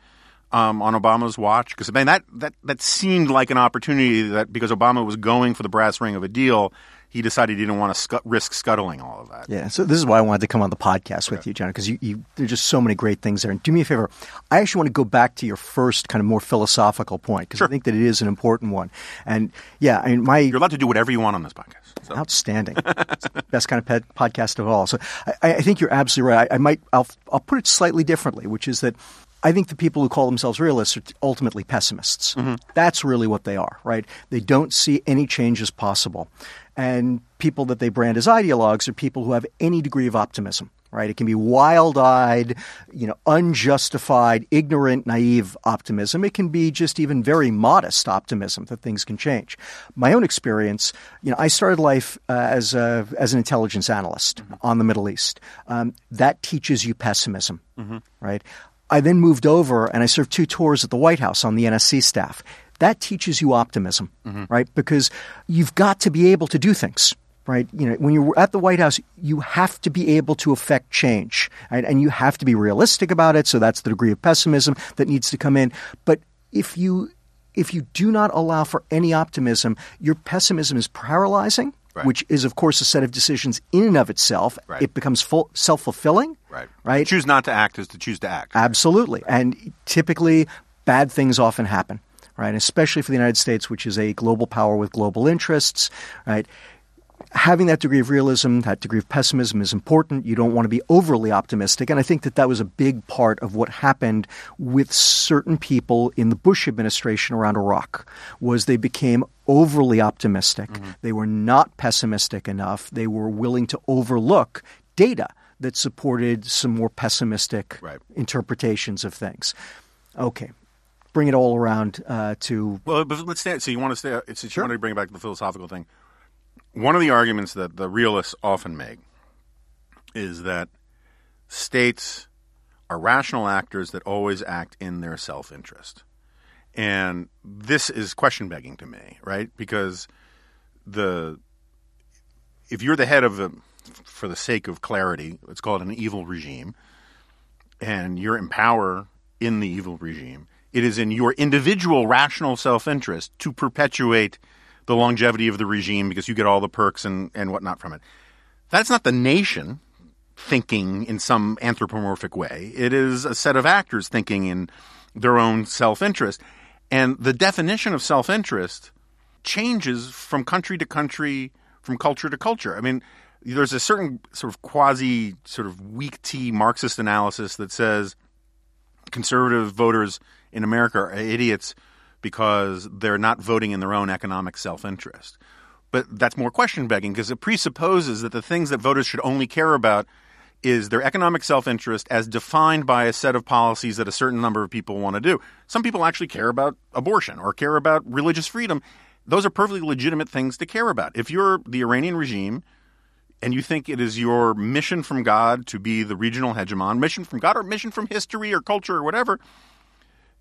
um, on Obama's watch? Because I mean that that that seemed like an opportunity that because Obama was going for the brass ring of a deal, he decided he didn't want to scu- risk scuttling all of that. Yeah, so this is why I wanted to come on the podcast with you, Jonah, because you, you, there's just so many great things there. And do me a favor, I actually want to go back to your first kind of more philosophical point because sure. I think that it is an important one. And yeah, I mean, my you're allowed to do whatever you want on this podcast. So. Outstanding, best kind of pet podcast of all. So I, I think you're absolutely right. I, I might I'll I'll put it slightly differently, which is that I think the people who call themselves realists are ultimately pessimists. Mm-hmm. That's really what they are, right? They don't see any changes possible. And people that they brand as ideologues are people who have any degree of optimism, right? It can be wild-eyed, you know, unjustified, ignorant, naive optimism. It can be just even very modest optimism that things can change. My own experience, you know, I started life uh, as a, as an intelligence analyst mm-hmm. on the Middle East. Um, that teaches you pessimism, mm-hmm. right? I then moved over and I served two tours at the White House on the NSC staff. That teaches you optimism, mm-hmm. right? Because you've got to be able to do things right? You know, when you're at the White House, you have to be able to affect change, right? and you have to be realistic about it. So that's the degree of pessimism that needs to come in. But if you if you do not allow for any optimism, your pessimism is paralyzing. Right. Which is, of course, a set of decisions in and of itself. Right. It becomes full, self-fulfilling. Right. Right. To choose not to act is to choose to act. Absolutely, and typically bad things often happen. Right. Especially for the United States, which is a global power with global interests. Right having that degree of realism, that degree of pessimism is important. You don't want to be overly optimistic. And I think that that was a big part of what happened with certain people in the Bush administration around Iraq was they became overly optimistic. Mm-hmm. They were not pessimistic enough. They were willing to overlook data that supported some more pessimistic right. interpretations of things. Okay, bring it all around uh, to well. But let's stay. So you want to stay? It's, sure. you want to bring it back to the philosophical thing one of the arguments that the realists often make is that states are rational actors that always act in their self interest. And this is question begging to me, right? Because the if you're the head of a for the sake of clarity, it's called an evil regime, and you're in power in the evil regime. It is in your individual rational self interest to perpetuate the longevity of the regime because you get all the perks and, and whatnot from it. That's not the nation thinking in some anthropomorphic way. It is a set of actors thinking in their own self interest. And the definition of self interest changes from country to country, from culture to culture. I mean, there's a certain sort of quasi sort of weak tea Marxist analysis that says conservative voters in America are idiots because they're not voting in their own economic self interest. But that's more question begging because it presupposes that the things that voters should only care about is their economic self interest as defined by a set of policies that a certain number of people want to do. Some people actually care about abortion or care about religious freedom. Those are perfectly legitimate things to care about. If you're the Iranian regime and you think it is your mission from God to be the regional hegemon, mission from God or mission from history or culture or whatever,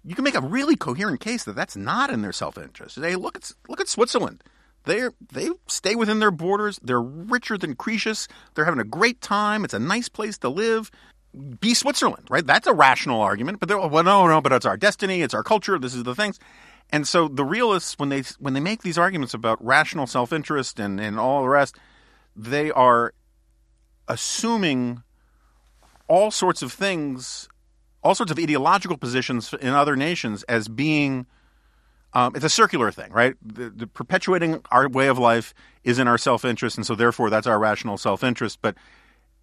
you can make a really coherent case that that's not in their self-interest. Hey, look at look at Switzerland. They they stay within their borders. They're richer than Croesus. They're having a great time. It's a nice place to live. Be Switzerland, right? That's a rational argument. But they're oh, well, no, no. But it's our destiny. It's our culture. This is the things. And so the realists, when they when they make these arguments about rational self-interest and and all the rest, they are assuming all sorts of things all sorts of ideological positions in other nations as being um, it's a circular thing, right? The, the perpetuating our way of life is in our self interest, and so therefore that's our rational self interest. But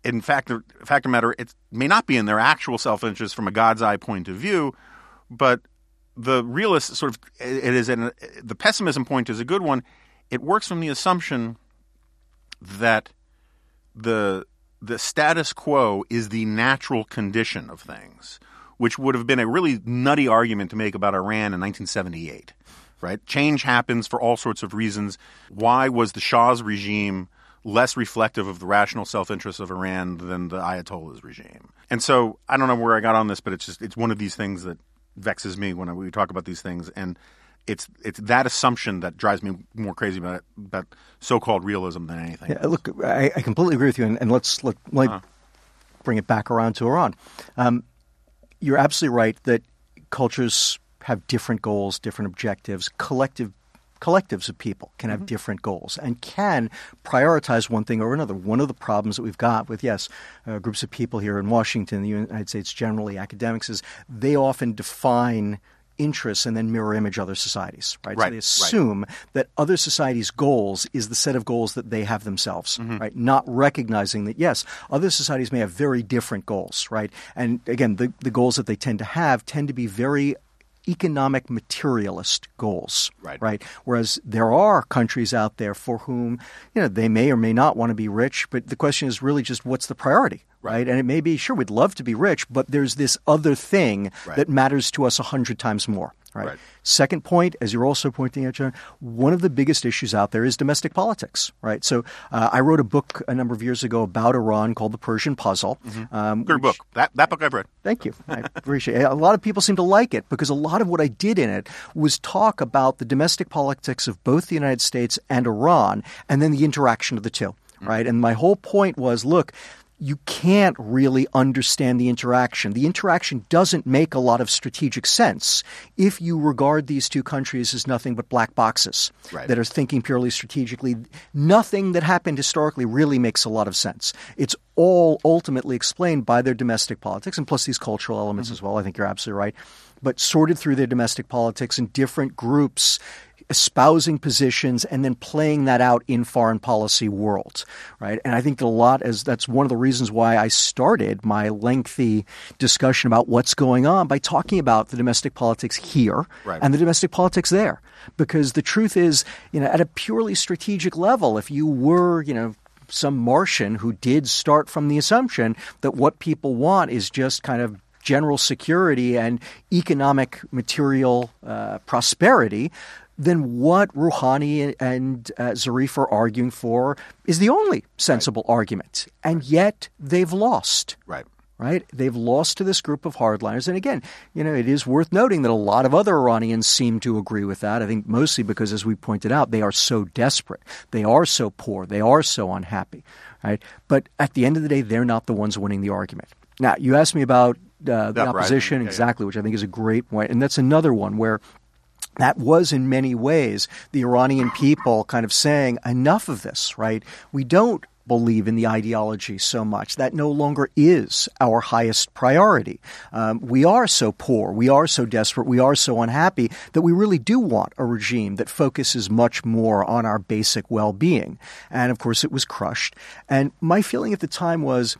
in fact, the fact of the matter, it may not be in their actual self interest from a God's eye point of view, but the realist sort of it is an, the pessimism point is a good one. It works from the assumption that the the status quo is the natural condition of things which would have been a really nutty argument to make about Iran in 1978. Right? Change happens for all sorts of reasons. Why was the Shah's regime less reflective of the rational self-interest of Iran than the Ayatollah's regime? And so I don't know where I got on this, but it's just it's one of these things that vexes me when we talk about these things and it's it's that assumption that drives me more crazy about about so-called realism than anything. Yeah, look, I, I, completely agree with you, and, and let's let, let uh. bring it back around to Iran. Um, you're absolutely right that cultures have different goals, different objectives. Collective collectives of people can have mm-hmm. different goals and can prioritize one thing or another. One of the problems that we've got with, yes, uh, groups of people here in Washington, the United States generally, academics, is they often define interests and then mirror image other societies, right? right so they assume right. that other societies' goals is the set of goals that they have themselves, mm-hmm. right? Not recognizing that, yes, other societies may have very different goals, right? And again, the, the goals that they tend to have tend to be very economic materialist goals, right. right? Whereas there are countries out there for whom, you know, they may or may not want to be rich, but the question is really just what's the priority, right? And it may be, sure, we'd love to be rich, but there's this other thing right. that matters to us a hundred times more. Right? right? Second point, as you're also pointing out, Jonah, one of the biggest issues out there is domestic politics, right? So uh, I wrote a book a number of years ago about Iran called The Persian Puzzle. Mm-hmm. Um, Good which, book. That, that book I've read. Thank you. I appreciate it. A lot of people seem to like it because a lot of what I did in it was talk about the domestic politics of both the United States and Iran and then the interaction of the 2 mm-hmm. right? And my whole point was look, you can't really understand the interaction. The interaction doesn't make a lot of strategic sense if you regard these two countries as nothing but black boxes right. that are thinking purely strategically. Nothing that happened historically really makes a lot of sense. It's all ultimately explained by their domestic politics and plus these cultural elements mm-hmm. as well. I think you're absolutely right. But sorted through their domestic politics and different groups espousing positions and then playing that out in foreign policy world, right? And I think that a lot as that's one of the reasons why I started my lengthy discussion about what's going on by talking about the domestic politics here right. and the domestic politics there. Because the truth is, you know, at a purely strategic level, if you were, you know, some Martian who did start from the assumption that what people want is just kind of general security and economic material uh, prosperity, then what Rouhani and uh, Zarif are arguing for is the only sensible right. argument. And yet they've lost. Right. Right? They've lost to this group of hardliners. And again, you know, it is worth noting that a lot of other Iranians seem to agree with that. I think mostly because, as we pointed out, they are so desperate. They are so poor. They are so unhappy. Right? But at the end of the day, they're not the ones winning the argument. Now, you asked me about uh, the opposition, yeah, yeah. exactly, which I think is a great point. And that's another one where that was in many ways the Iranian people kind of saying, enough of this, right? We don't believe in the ideology so much. That no longer is our highest priority. Um, we are so poor, we are so desperate, we are so unhappy that we really do want a regime that focuses much more on our basic well being. And of course, it was crushed. And my feeling at the time was,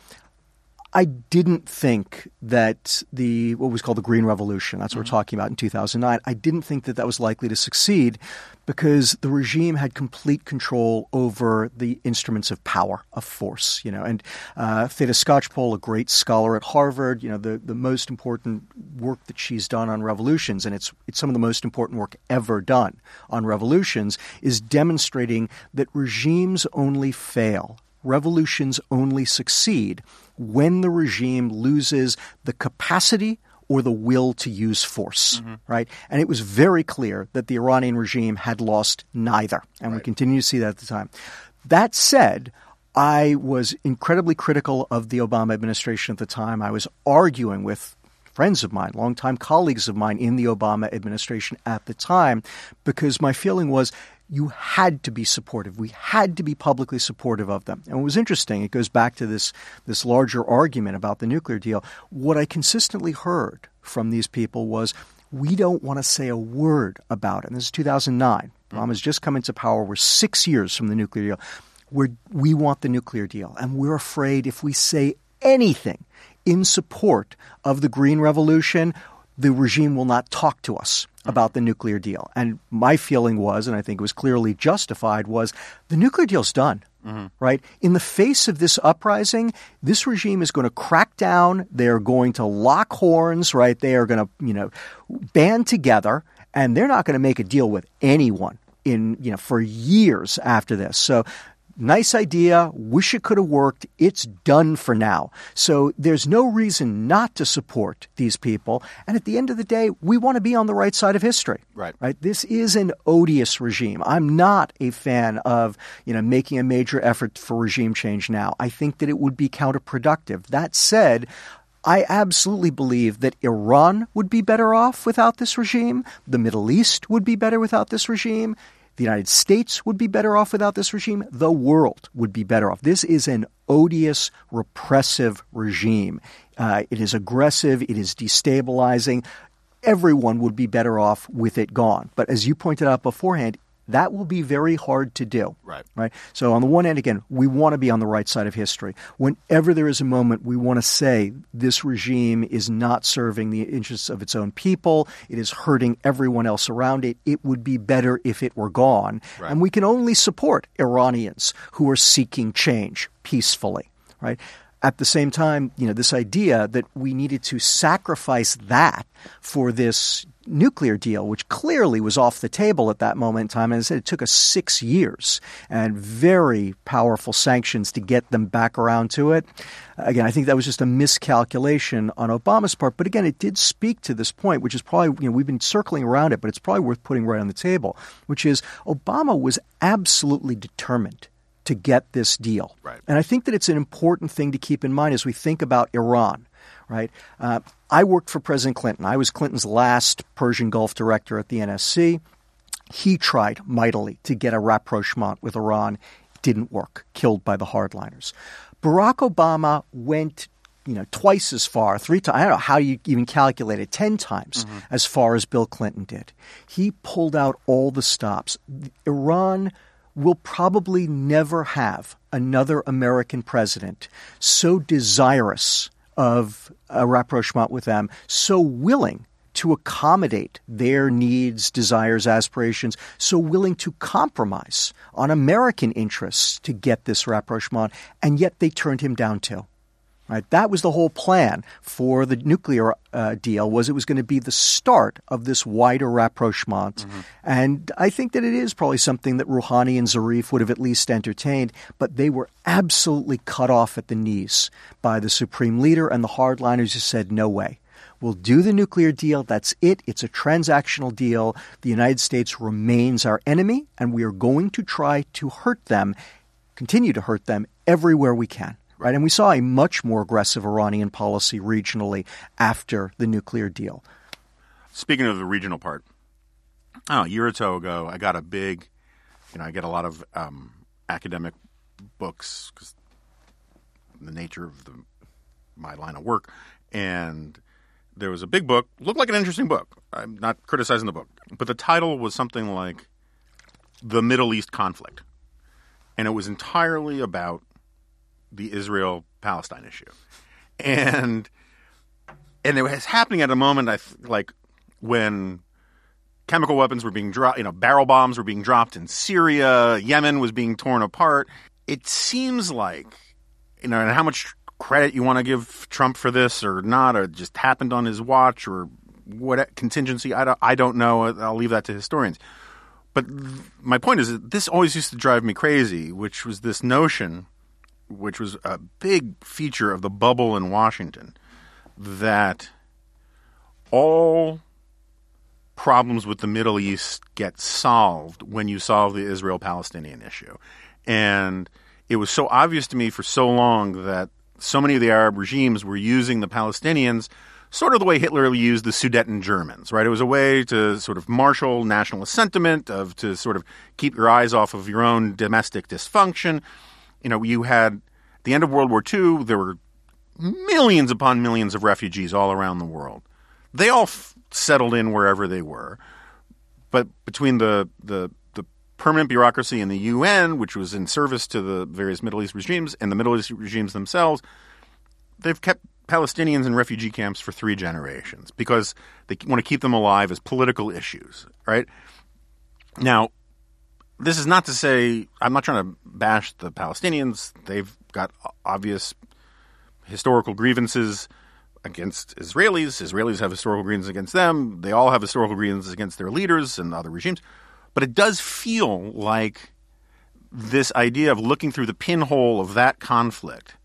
I didn't think that the what was called the Green Revolution, that's what we're talking about in 2009, I didn't think that that was likely to succeed because the regime had complete control over the instruments of power, of force, you know. And uh, Theda Skocpol, a great scholar at Harvard, you know, the, the most important work that she's done on revolutions, and it's it's some of the most important work ever done on revolutions, is demonstrating that regimes only fail revolutions only succeed when the regime loses the capacity or the will to use force, mm-hmm. right? And it was very clear that the Iranian regime had lost neither, and we continue to see that at the time. That said, I was incredibly critical of the Obama administration at the time. I was arguing with friends of mine, longtime colleagues of mine in the Obama administration at the time, because my feeling was you had to be supportive. We had to be publicly supportive of them. And it was interesting. It goes back to this, this larger argument about the nuclear deal. What I consistently heard from these people was we don't want to say a word about it. And this is 2009. Obama's just come into power. We're six years from the nuclear deal. We're, we want the nuclear deal. And we're afraid if we say anything in support of the Green Revolution, the regime will not talk to us about the nuclear deal. And my feeling was, and I think it was clearly justified, was the nuclear deal's done. Mm-hmm. Right? In the face of this uprising, this regime is going to crack down. They're going to lock horns, right? They are going to, you know, band together and they're not going to make a deal with anyone in, you know, for years after this. So Nice idea. Wish it could have worked. It's done for now. So there's no reason not to support these people. And at the end of the day, we want to be on the right side of history. Right. Right. This is an odious regime. I'm not a fan of, you know, making a major effort for regime change now. I think that it would be counterproductive. That said, I absolutely believe that Iran would be better off without this regime. The Middle East would be better without this regime. The United States would be better off without this regime. The world would be better off. This is an odious, repressive regime. Uh, it is aggressive. It is destabilizing. Everyone would be better off with it gone. But as you pointed out beforehand, that will be very hard to do. Right. Right. So on the one hand, again, we want to be on the right side of history. Whenever there is a moment, we want to say this regime is not serving the interests of its own people. It is hurting everyone else around it. It would be better if it were gone. Right. And we can only support Iranians who are seeking change peacefully. Right. At the same time, you know, this idea that we needed to sacrifice that for this nuclear deal, which clearly was off the table at that moment in time. And said, it took us six years and very powerful sanctions to get them back around to it. Again, I think that was just a miscalculation on Obama's part. But again, it did speak to this point, which is probably, you know, we've been circling around it, but it's probably worth putting right on the table, which is Obama was absolutely determined to get this deal. Right. And I think that it's an important thing to keep in mind as we think about Iran right? Uh, I worked for President Clinton. I was Clinton's last Persian Gulf director at the NSC. He tried mightily to get a rapprochement with Iran. Didn't work. Killed by the hardliners. Barack Obama went you know, twice as far, three times. I don't know how you even calculate it, ten times as far as Bill Clinton did. He pulled out all the stops. Iran will probably never have another American president so desirous of a rapprochement with them, so willing to accommodate their needs, desires, aspirations, so willing to compromise on American interests to get this rapprochement, and yet they turned him down too. Right? That was the whole plan for the nuclear uh, deal was it was going to be the start of this wider rapprochement. Mm-hmm. And I think that it is probably something that Rouhani and Zarif would have at least entertained, but they were absolutely cut off at the knees by the supreme leader and the hardliners who said, no way. We'll do the nuclear deal. That's it. It's a transactional deal. The United States remains our enemy, and we are going to try to hurt them, continue to hurt them everywhere we can right? And we saw a much more aggressive Iranian policy regionally after the nuclear deal. Speaking of the regional part, oh, a year or so ago, I got a big, you know, I get a lot of um, academic books because the nature of the, my line of work, and there was a big book, looked like an interesting book. I'm not criticizing the book, but the title was something like "The Middle East Conflict," and it was entirely about the Israel Palestine issue, and and it was happening at a moment I th- like when chemical weapons were being dropped, you know, barrel bombs were being dropped in Syria, Yemen was being torn apart. It seems like, you know, and how much credit you want to give Trump for this or not, or just happened on his watch or what contingency, I don't, I don't know. I'll leave that to historians. But my point is that this always used to drive me crazy, which was this notion, which was a big feature of the bubble in Washington, that all problems with the Middle East get solved when you solve the Israel Palestinian issue. And it was so obvious to me for so long that so many of the Arab regimes were using the Palestinians sort of the way Hitler used the Sudeten Germans, right? It was a way to sort of marshal nationalist sentiment, of to sort of keep your eyes off of your own domestic dysfunction. You know, you had at the end of World War II, there were millions upon millions of refugees all around the world. They all f- settled in wherever they were. But between the, the the permanent bureaucracy in the UN, which was in service to the various Middle East regimes, and the Middle East regimes themselves, they've kept Palestinians in refugee camps for three generations because they want to keep them alive as political issues, right? Now, this is not to say I'm not trying to bash the Palestinians. They've got obvious historical grievances against Israelis. Israelis have historical grievances against them. They all have historical grievances against their leaders and other regimes. But it does feel like this idea of looking through the pinhole of that conflict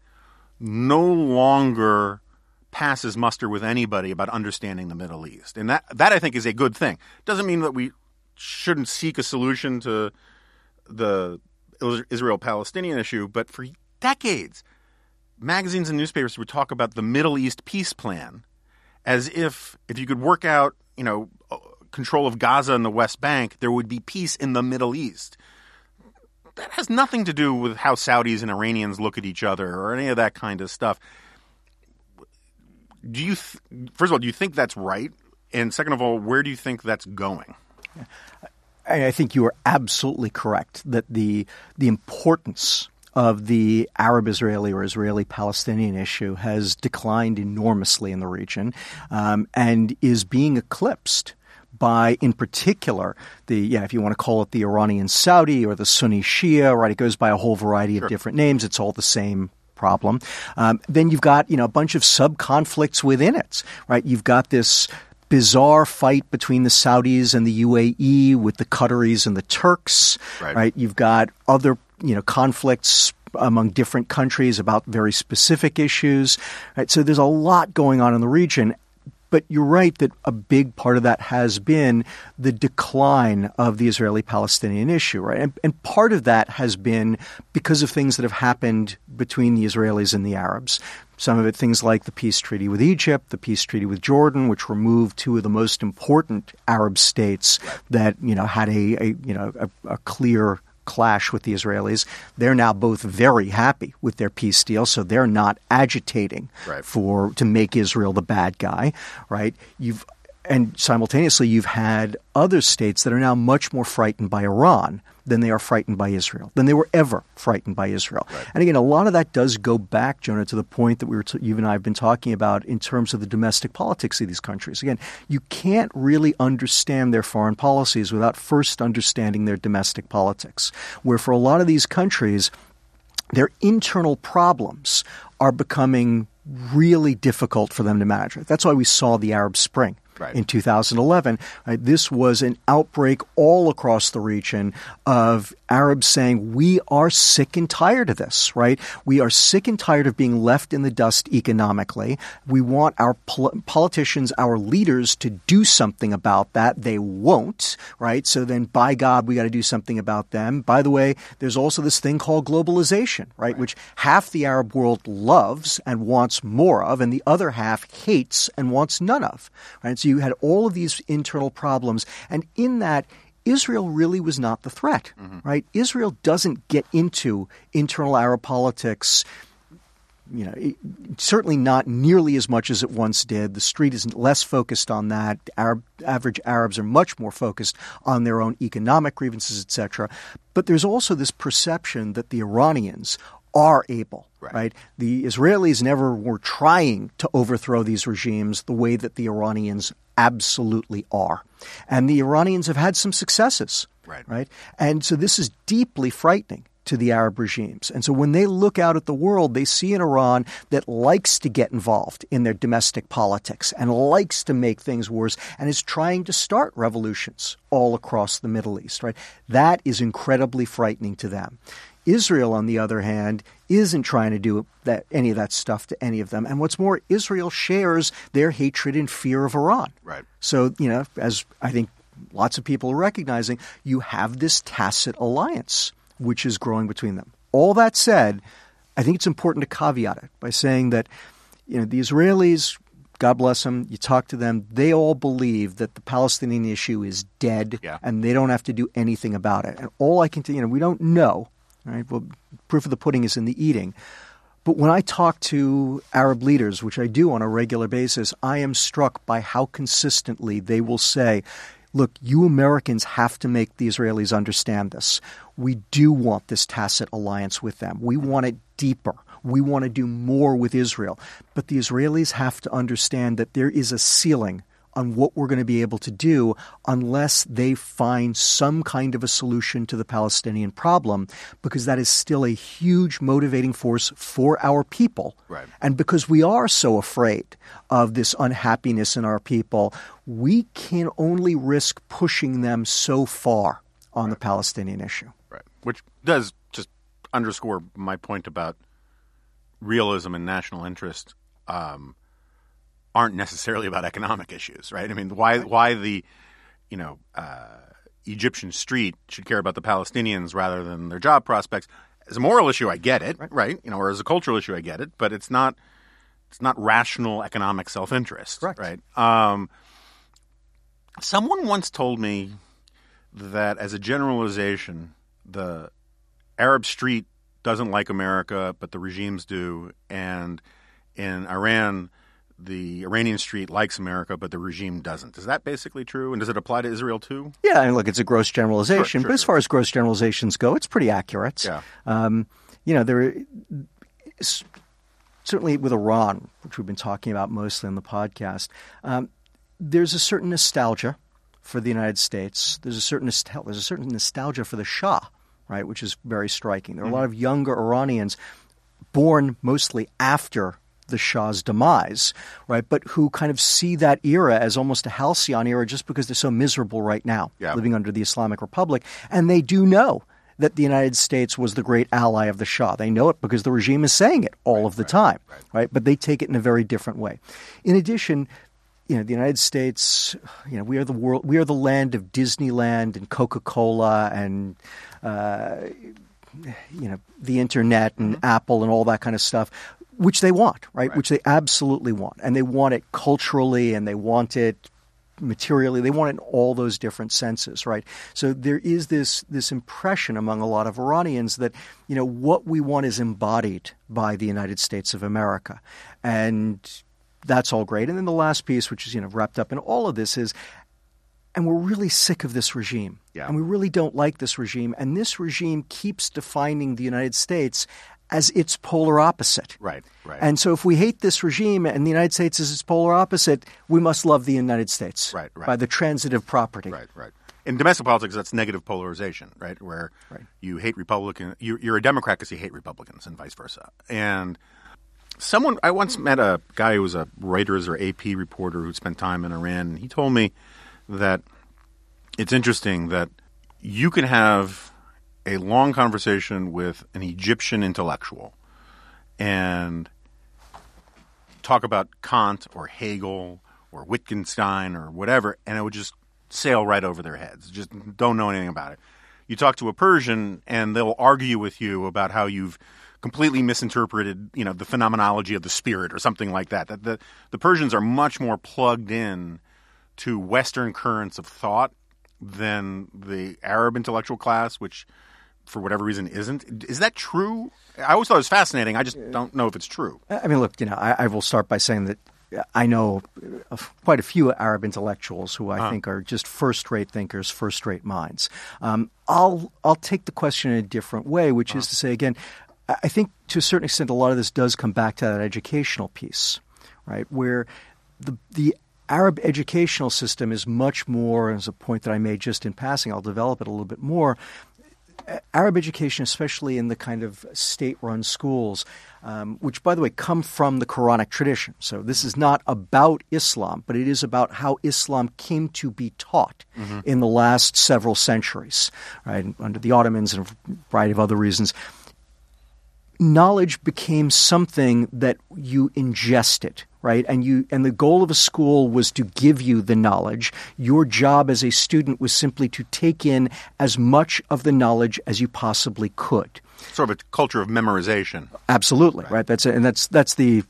no longer passes muster with anybody about understanding the Middle East. And that that I think is a good thing. Doesn't mean that we shouldn't seek a solution to the Israel Palestinian issue, but for decades magazines and newspapers would talk about the Middle East peace plan as if if you could work out, you know, uh, control of Gaza and the West Bank, there would be peace in the Middle East. That has nothing to do with how Saudis and Iranians look at each other or any of that kind of stuff. Do you th- first of all, do you think that's right? And second of all, where do you think that's going? I think you are absolutely correct that the the importance of the Arab Israeli or Israeli Palestinian issue has declined enormously in the region um, and is being eclipsed by, in particular, the yeah, if you want to call it the Iranian Saudi or the Sunni Shia, right? It goes by a whole variety sure. of different names. It's all the same problem. Um, then you've got you know a bunch of sub conflicts within it, right? You've got this bizarre fight between the Saudis and the UAE with the Qataris and the Turks, right? right? You've got other you know conflicts among different countries about very specific issues. Right? So there's a lot going on in the region. But you're right that a big part of that has been the decline of the Israeli Palestinian issue, right? And, and, part of that has been because of things that have happened between the Israelis and the Arabs. Some of it things like the peace treaty with Egypt, the peace treaty with Jordan, which removed two of the most important Arab states that you know had a, a you know a, a clear clash with the Israelis. They're now both very happy with their peace deal, so they're not agitating right. for to make Israel the bad guy, right? You've and simultaneously you've had other states that are now much more frightened by Iran than they are frightened by Israel, than they were ever frightened by Israel. Right. And again, a lot of that does go back, Jonah, to the point that we were t- you and I have been talking about in terms of the domestic politics of these countries. Again, you can't really understand their foreign policies without first understanding their domestic politics. Where for a lot of these countries, their internal problems are becoming really difficult for them to manage. That's why we saw the Arab Spring Right. in 2011. Right? Uh, this was an outbreak all across the region of Arabs saying, We are sick and tired of this, right? We are sick and tired of being left in the dust economically. We want our pol- politicians, our leaders to do something about that. They won't, right? So then, by God, we got to do something about them. By the way, there's also this thing called globalization, right? Which half the Arab world loves and wants more of, and the other half hates and wants none of, right? So you had all of these internal problems, and in that, Israel really was not the threat, mm-hmm. right? Israel doesn't get into internal Arab politics you know, it, certainly not nearly as much as it once did. The street is less focused on that. Arab, average Arabs are much more focused on their own economic grievances, etc. But there's also this perception that the Iranians are able, Right. right. The Israelis never were trying to overthrow these regimes the way that the Iranians absolutely are. And the Iranians have had some successes. Right. Right. And so this is deeply frightening to the Arab regimes. And so when they look out at the world, they see an Iran that likes to get involved in their domestic politics and likes to make things worse and is trying to start revolutions all across the Middle East, right? That is incredibly frightening to them. Israel, on the other hand, isn't trying to do that, any of that stuff to any of them. And what's more, Israel shares their hatred and fear of Iran. Right. So, you know, as I think lots of people are recognizing, you have this tacit alliance which is growing between them. All that said, I think it's important to caveat it by saying that, you know, the Israelis, God bless them, you talk to them, they all believe that the Palestinian issue is dead Yeah. and they don't have to do anything about it. And all I can tell you know, we don't know, right? Well, proof of the pudding is in the eating. But when I talk to Arab leaders, which I do on a regular basis, I am struck by how consistently they will say, look, you Americans have to make the Israelis understand this. We do want this tacit alliance with them. We want it deeper. We want to do more with Israel. But the Israelis have to understand that there is a ceiling on what we're going to be able to do unless they find some kind of a solution to the Palestinian problem, because that is still a huge motivating force for our people. Right. And because we are so afraid of this unhappiness in our people, we can only risk pushing them so far on the Palestinian issue. Right. Which does just underscore my point about realism and national interest um, aren't necessarily about economic issues, right? I mean, why why the you know uh, Egyptian street should care about the Palestinians rather than their job prospects as a moral issue, I get it, right? You know, or as a cultural issue, I get it, but it's not it's not rational economic self interest, right? Um, someone once told me that as a generalization, the Arab street doesn't like America, but the regimes do, and in Iran, the Iranian street likes America, but the regime doesn't. Is that basically true? And does it apply to Israel too? Yeah, and look, it's a gross generalization, Sure, but as far as gross generalizations go, it's pretty accurate. Yeah. Um, you know, there certainly with Iran, which we've been talking about mostly on the podcast, um, there's a certain nostalgia for the United States. There's a certain there's a certain nostalgia for the Shah, right, which is very striking. There are a lot of younger Iranians born mostly after the Shah's demise, right, but who kind of see that era as almost a halcyon era just because they're so miserable right now, Yeah. living under the Islamic Republic, and they do know that the United States was the great ally of the Shah. They know it because the regime is saying it all of the time, right? But they take it in a very different way. In addition, you know, the United States, you know, we are the world, we are the land of Disneyland and Coca Cola and, uh, you know, the internet and Apple and all that kind of stuff, which they want, right? Which they absolutely want. And they want it culturally and they want it materially. They want it in all those different senses, right? So there is this this impression among a lot of Iranians that you know what we want is embodied by the United States of America, and that's all great. And then the last piece, which is you know wrapped up in all of this, is and we're really sick of this regime. Yeah. And we really don't like this regime. And this regime keeps defining the United States as its polar opposite. Right, right. And so if we hate this regime and the United States is its polar opposite, we must love the United States Right, right. by the transitive property. Right, right. In domestic politics, that's negative polarization, right? Where you hate Republican, you, you're a Democrat because you hate Republicans, and vice versa. And someone I once met a guy who was a Reuters or AP reporter who spent time in Iran, and he told me that it's interesting that you can have a long conversation with an Egyptian intellectual and talk about Kant or Hegel or Wittgenstein or whatever, and it would just sail right over their heads. Just don't know anything about it. You talk to a Persian, and they'll argue with you about how you've completely misinterpreted, you know, the phenomenology of the spirit or something like that. The, the, the Persians are much more plugged in to Western currents of thought than the Arab intellectual class, which for whatever reason isn't. Is that true? I always thought it was fascinating. I just don't know if it's true. I mean, look, you know, I, I will start by saying that I know quite a few Arab intellectuals who I uh-huh. think are just first-rate thinkers, first-rate minds. Um, I'll I'll take the question in a different way, which uh-huh. is to say, again, I think to a certain extent, a lot of this does come back to that educational piece, right, where the the Arab educational system is much more, as a point that I made just in passing, I'll develop it a little bit more. Arab education, especially in the kind of state run schools, um, which, by the way, come from the Quranic tradition. So this is not about Islam, but it is about how Islam came to be taught mm-hmm. in the last several centuries, right, under the Ottomans and a variety of other reasons. Knowledge became something that you ingested right? And you and the goal of a school was to give you the knowledge. Your job as a student was simply to take in as much of the knowledge as you possibly could. Sort of a culture of memorization. Absolutely, right? right? That's and that's that's the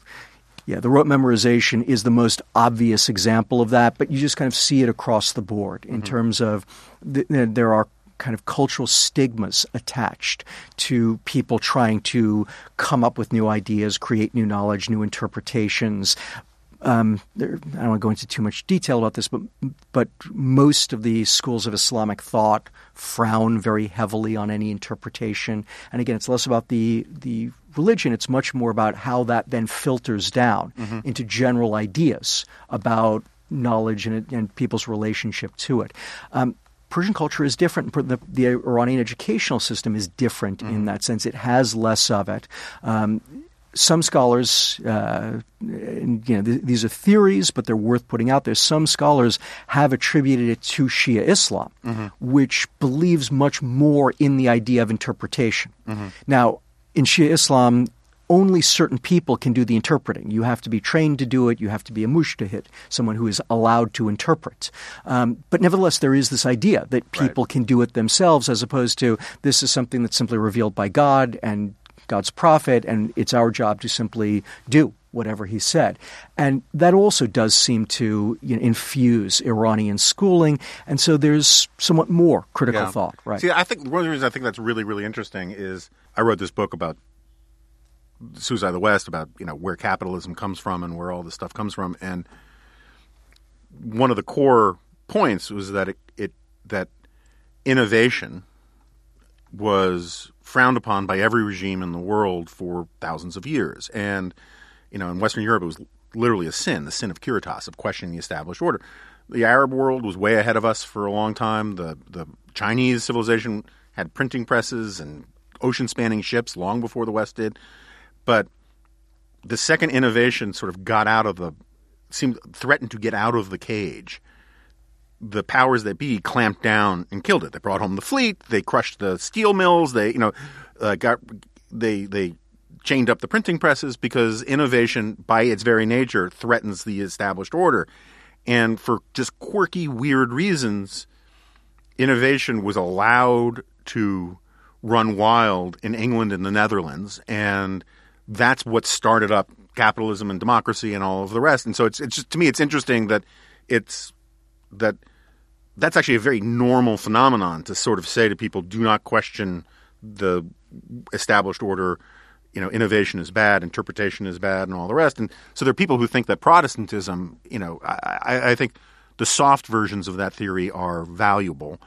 yeah, the rote memorization is the most obvious example of that, but you just kind of see it across the board in mm-hmm. terms of the, there are kind of cultural stigmas attached to people trying to come up with new ideas, create new knowledge, new interpretations. Um, there, I don't want to go into too much detail about this, but but most of the schools of Islamic thought frown very heavily on any interpretation. And again, it's less about the the religion; it's much more about how that then filters down mm-hmm. into general ideas about knowledge and, and people's relationship to it. Um, Persian culture is different. The, the Iranian educational system is different mm. in that sense. It has less of it. Um, some scholars, uh, you know, th- these are theories, but they're worth putting out there. Some scholars have attributed it to Shia Islam, mm-hmm. which believes much more in the idea of interpretation. Mm-hmm. Now, in Shia Islam, only certain people can do the interpreting. You have to be trained to do it. You have to be a mujtahid, someone who is allowed to interpret. Um, but nevertheless, there is this idea that people right. can do it themselves, as opposed to this is something that's simply revealed by God and God's prophet, and it's our job to simply do whatever he said. And that also does seem to you know, infuse Iranian schooling. And so there's somewhat more critical yeah. thought, right? See, I think one of the reasons I think that's really, really interesting is I wrote this book about Suicide of the West about you know where capitalism comes from and where all this stuff comes from, and one of the core points was that it, it that innovation was frowned upon by every regime in the world for thousands of years, and you know in Western Europe it was literally a sin, the sin of curitas, of questioning the established order. The Arab world was way ahead of us for a long time. The the Chinese civilization had printing presses and ocean spanning ships long before the West did. But the second innovation sort of got out of the seemed threatened to get out of the cage. The powers that be clamped down and killed it. They brought home the fleet. They crushed the steel mills. They, you know, uh, got they they chained up the printing presses because innovation, by its very nature, threatens the established order. And for just quirky, weird reasons, innovation was allowed to run wild in England and the Netherlands, and that's what started up capitalism and democracy and all of the rest. And so it's it's just, to me it's interesting that it's that that's actually a very normal phenomenon to sort of say to people, do not question the established order. You know, innovation is bad, interpretation is bad, and all the rest. And so there are people who think that Protestantism, you know, I, I think the soft versions of that theory are valuable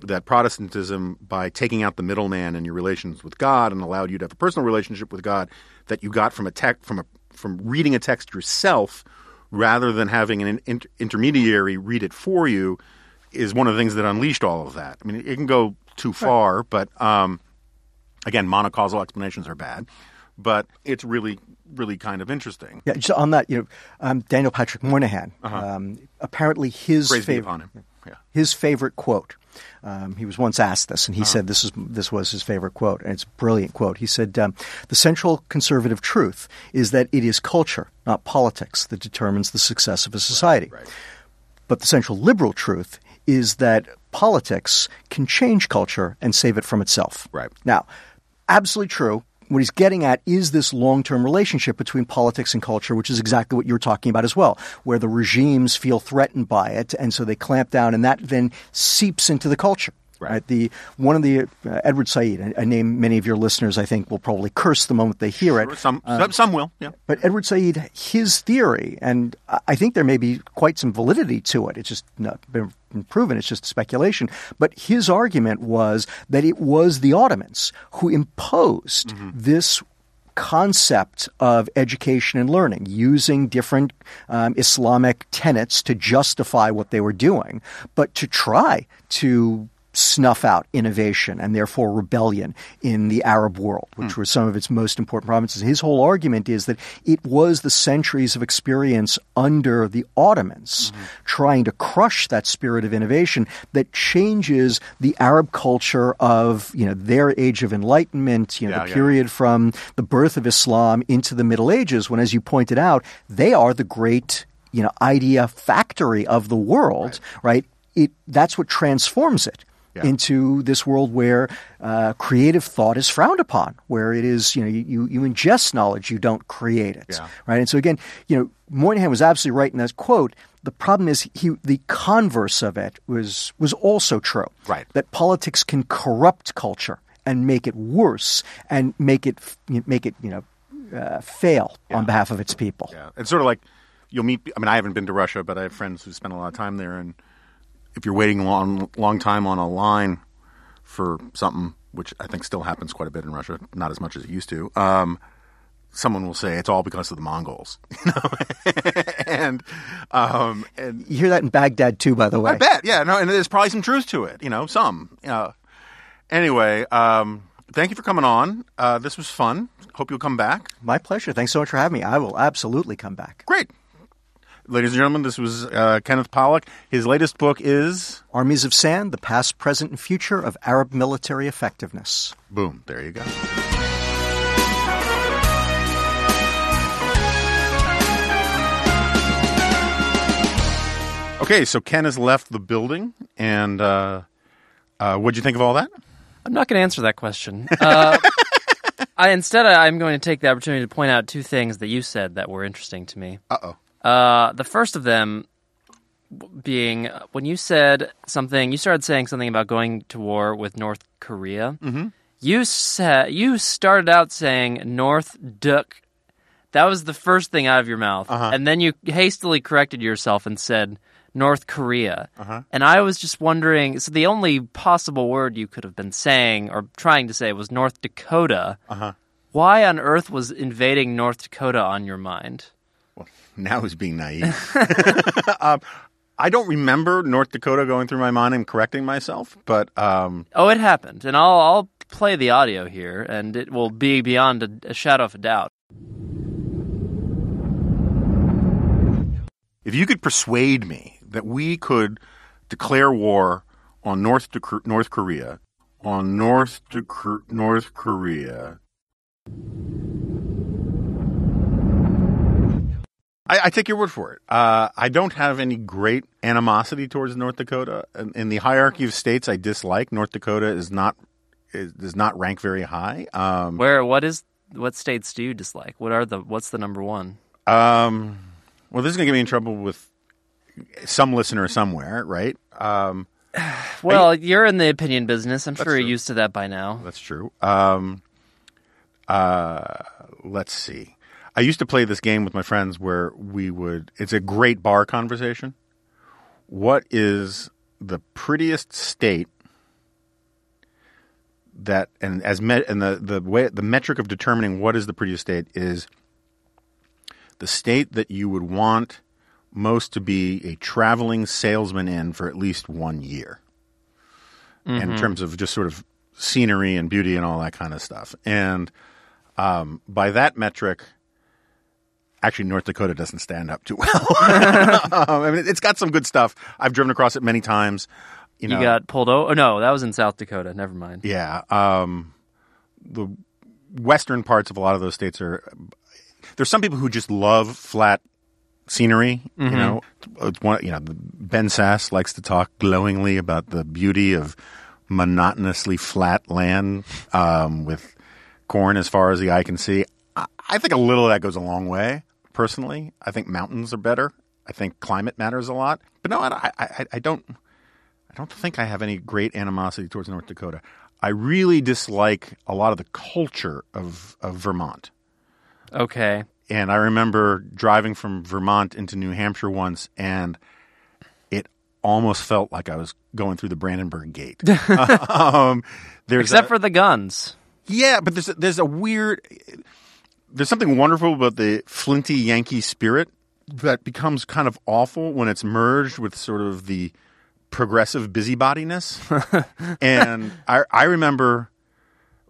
that Protestantism, by taking out the middleman in your relations with God and allowed you to have a personal relationship with God, that you got from a tech from a from reading a text yourself, rather than having an inter- intermediary read it for you, is one of the things that unleashed all of that. I mean, it can go too far, right. but um, again, monocausal explanations are bad. but it's really really kind of interesting. Yeah, just on that, you know, um, Daniel Patrick Moynihan. Um, apparently, his Praise be favorite upon him. Yeah. his favorite quote. Um, he was once asked this, and he said this is this was his favorite quote, and it's a brilliant quote. He said, um, "The central conservative truth is that it is culture, not politics, that determines the success of a society. Right. But the central liberal truth is that politics can change culture and save it from itself. Right. Now, absolutely true. What he's getting at is this long term relationship between politics and culture, which is exactly what you're talking about as well, where the regimes feel threatened by it, and so they clamp down, and that then seeps into the culture. Right. The one of the uh, Edward Said, a, a name many of your listeners I think will probably curse the moment they hear it. Some some- some will. Yeah. But Edward Said, his theory, and I- think there may be quite some validity to it. It's just not been proven. It's just speculation. But his argument was that it was the Ottomans who imposed this concept of education and learning using different um, Islamic tenets to justify what they were doing, but to try to snuff out innovation and therefore rebellion in the Arab world, which hmm. were some of its most important provinces. His whole argument is that it was the centuries of experience under the Ottomans hmm. trying to crush that spirit of innovation that changes the Arab culture of, you know, their age of enlightenment, you know, Yeah, the yeah. period from the birth of Islam into the Middle Ages, when, as you pointed out, they are the great, you know, idea factory of the world, right? It, that's what transforms it Yeah. into this world where uh, creative thought is frowned upon, where it is, you know, you, you, ingest knowledge, you don't create it, Yeah. right? And so again, you know, Moynihan was absolutely right in that quote. The problem is he, the converse of it was was also true. Right. That politics can corrupt culture and make it worse and make it make it you know uh, fail on behalf of its people. Yeah, it's sort of like you'll meet. I mean, I haven't been to Russia, but I have friends who spent a lot of time there, and if you're waiting a long, long time on a line for something, which I think still happens quite a bit in Russia, not as much as it used to. Um, someone will say it's all because of the Mongols, you know, and um, and You hear that in Baghdad too, by the way. I bet, yeah, no, and there's probably some truth to it, you know, some. Uh, anyway, um, thank you for coming on. Uh, this was fun. Hope you'll come back. My pleasure. Thanks so much for having me. I will absolutely come back. Great. Ladies and gentlemen, this was uh, Kenneth Pollack. His latest book is Armies of Sand: The Past, Present, and Future of Arab Military Effectiveness. Boom. There you go. Okay, so Ken has left the building, and uh, uh, what'd you think of all that? I'm not going to answer that question. Uh, I instead I'm going to take the opportunity to point out two things that you said that were interesting to me. Uh oh. Uh, the first of them being uh, when you said something, you started saying something about going to war with North Korea. Mm-hmm. You said you started out saying North Duck. That was the first thing out of your mouth, and then you hastily corrected yourself and said North Korea. And I was just wondering. So the only possible word you could have been saying or trying to say was North Dakota. Why on earth was invading North Dakota on your mind? Now he's being naive. um, I don't remember North Dakota going through my mind and correcting myself, but um, Oh, it happened, and I'll I'll play the audio here, and it will be beyond a, a shadow of a doubt. if you could persuade me that we could declare war on North Dec- North Korea, on North Dec- North Korea. I, I take your word for it. Uh, I don't have any great animosity towards North Dakota. In, in the hierarchy of states, I dislike North Dakota is not is, does not rank very high. Um, Where what is what states do you dislike? What are the what's the number one? Um, well, this is going to get me in trouble with some listener somewhere, right? Um, Well, you're in the opinion business. I'm sure you're true. used to that by now. that's true. Um, uh, let's see. I used to play this game with my friends where we would. It's a great bar conversation. What is the prettiest state that, and as met, and the the way the metric of determining what is the prettiest state is the state that you would want most to be a traveling salesman in for at least one year. in terms of just sort of scenery and beauty and all that kind of stuff. And Um, by that metric, actually, North Dakota doesn't stand up too well. um, I mean, it's got some good stuff. I've driven across it many times. You, You got pulled over. Oh, no, that was in South Dakota. Never mind. yeah. Um, the western parts of a lot of those states are. There's some people who just love flat scenery. You know, It's one. You know, Ben Sasse likes to talk glowingly about the beauty of monotonously flat land um, with corn as far as the eye can see. I, think a little of that goes a long way. Personally, I think mountains are better. I think climate matters a lot. But no, I, I, I don't. I don't think I have any great animosity towards North Dakota. I really dislike a lot of the culture of, of Vermont. Okay. And I remember driving from Vermont into New Hampshire once, and it almost felt like I was going through the Brandenburg Gate. um, there's Except a- for the guns. yeah, but there's a, there's a weird there's something wonderful about the flinty Yankee spirit that becomes kind of awful when it's merged with sort of the progressive busybodiness. and I I remember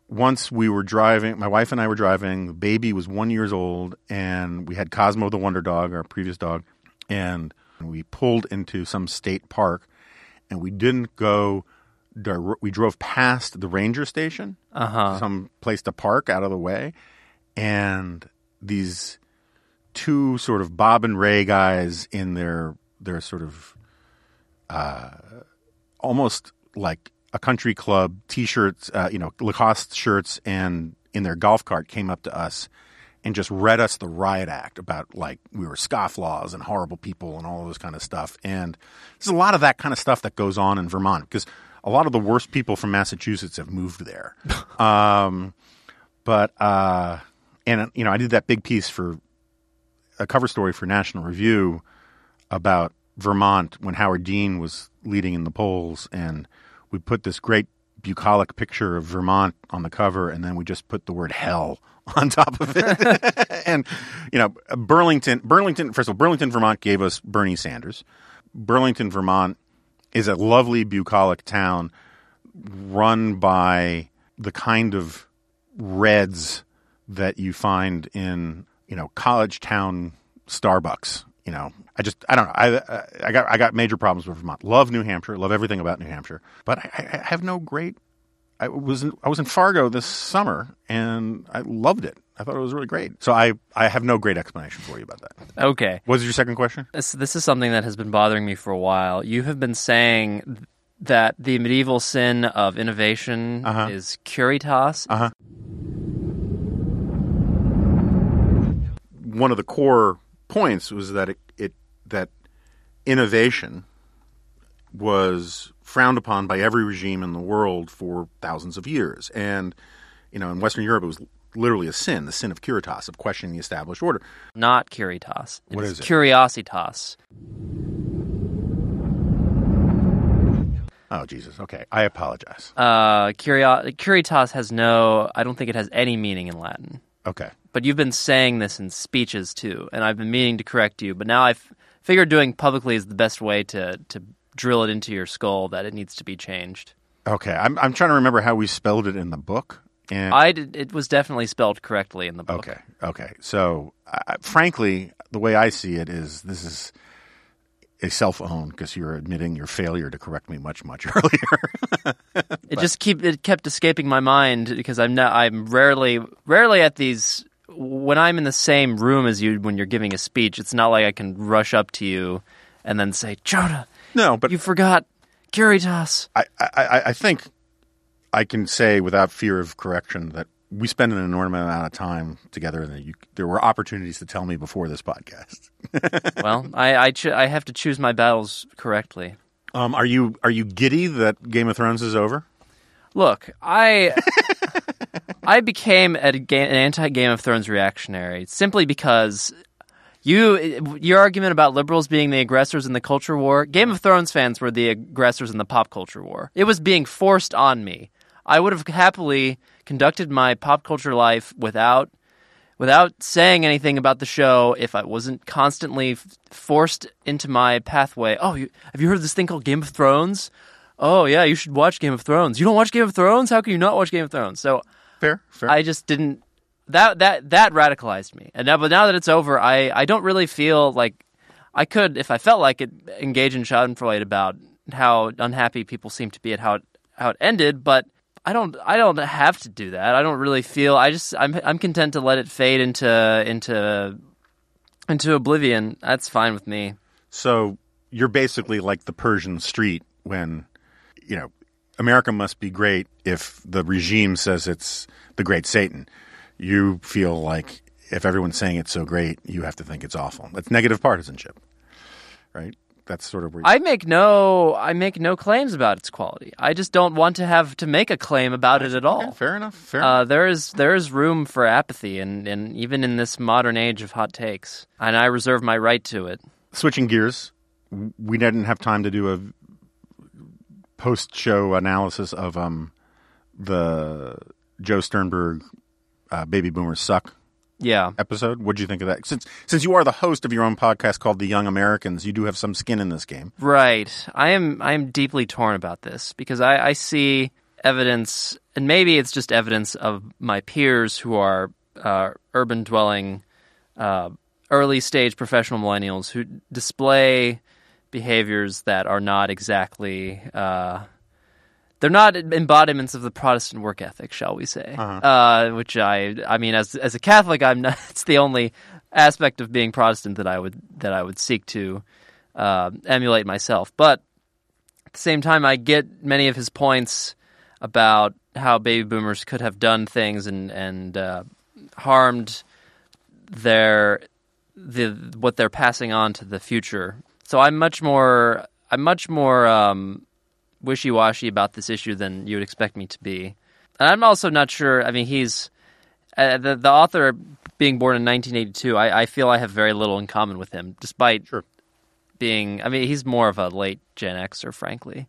once we were driving, my wife and I were driving, the baby was 1 years old and we had Cosmo the Wonder Dog, our previous dog, and we pulled into some state park and we didn't go we drove past the ranger station Uh-huh. some place to park out of the way, and these two sort of Bob and Ray guys in their their sort of uh, almost like a country club t-shirts, uh, you know, Lacoste shirts, and in their golf cart came up to us and just read us the riot act about like we were scofflaws and horrible people and all this kind of stuff. And there's a lot of that kind of stuff that goes on in Vermont because a lot of the worst people from Massachusetts have moved there. um, but uh, and you know, I did that big piece for a cover story for National Review about Vermont when Howard Dean was leading in the polls, and we put this great bucolic picture of Vermont on the cover, and then we just put the word hell on top of it. and you know, Burlington, Burlington. First of all, Burlington, Vermont gave us Bernie Sanders. Burlington, Vermont is a lovely bucolic town run by the kind of reds that you find in you know college town Starbucks. You know, I just I don't know. I I got I got major problems with Vermont. Love New Hampshire. Love everything about New Hampshire, but I, I have no great. I was in, I was in Fargo this summer and I loved it. I thought it was really great. So I I have no great explanation for you about that. Okay. What was your second question? This, this is something that has been bothering me for a while. You have been saying that the medieval sin of innovation Uh-huh. is curitas. Uh-huh. One of the core points was that it, it that innovation was frowned upon by every regime in the world for thousands of years, and you know in Western Europe it was literally a sin, the sin of curitas, of questioning the established order. Not curitas. What is it? Curiositas. Oh Jesus! Okay, I apologize. Uh, curio- curitas has no. I don't think it has any meaning in Latin. Okay, But you've been saying this in speeches too, and I've been meaning to correct you. But now I've figured doing publicly is the best way to to drill it into your skull that it needs to be changed. okay. I'm I'm trying to remember how we spelled it in the book. And I did, it was definitely spelled correctly in the book. Okay. Okay. So, uh, frankly, the way I see it is this is a self-own because you're admitting your failure to correct me much, much earlier. It just keep it kept escaping my mind because I'm not I'm rarely rarely at these when I'm in the same room as you when you're giving a speech. It's not like I can rush up to you and then say, "Jonah, no, but you forgot Curitas." I, I, I- I think I can say without fear of correction that we spend an enormous amount of time together, and you, there were opportunities to tell me before this podcast. well, I I, ch- I have to choose my battles correctly. Um, are you are you giddy that Game of Thrones is over? Look, I I became a, an anti Game of Thrones reactionary simply because you your argument about liberals being the aggressors in the culture war. Game of Thrones fans were the aggressors in the pop culture war. It was being forced on me. I would have happily conducted my pop culture life without without saying anything about the show if I wasn't constantly f- forced into my pathway. Oh, you, have you heard of this thing called Game of Thrones? Oh yeah, you should watch Game of Thrones. You don't watch Game of Thrones? How can you not watch Game of Thrones? So Fair, fair. I just didn't. that that that radicalized me. And now, but now that it's over, I I don't really feel like I could, if I felt like it, engage in Schadenfreude about how unhappy people seem to be at how it, how it ended. But I don't I don't have to do that. I don't really feel. I just I'm I'm content to let it fade into into into oblivion. That's fine with me. So you're basically like the Persian street when, you know, America must be great if the regime says it's the great Satan. You feel like if everyone's saying it's so great, you have to think it's awful. That's negative partisanship, right? That's sort of where I make no I make no claims about its quality. I just don't want to have to make a claim about it at all. Okay, fair enough. Fair enough. Uh, there is there is room for apathy, and, and even in this modern age of hot takes, and I reserve my right to it. Switching gears, we didn't have time to do a post-show analysis of um the Joe Sternberg uh, "Baby Boomers Suck" Yeah, episode. What'd you think of that? Since since you are the host of your own podcast called The Young Americans, you do have some skin in this game. right. I am I am deeply torn about this because I, I see evidence, and maybe it's just evidence of my peers who are uh, urban dwelling, uh, early stage professional millennials who display behaviors that are not exactly. Uh, they're not embodiments of the Protestant work ethic, shall we say? uh which I, I mean, as as a Catholic, I'm not. It's the only aspect of being Protestant that I would that I would seek to uh, emulate myself. But at the same time, I get many of his points about how baby boomers could have done things and and uh, harmed their the what they're passing on to the future. So I'm much more I'm much more um, wishy washy about this issue than you would expect me to be. And I'm also not sure. I mean, he's uh, the the author being born in 1982. I, I feel I have very little in common with him, despite Sure. being. I mean, he's more of a late Gen Xer, frankly.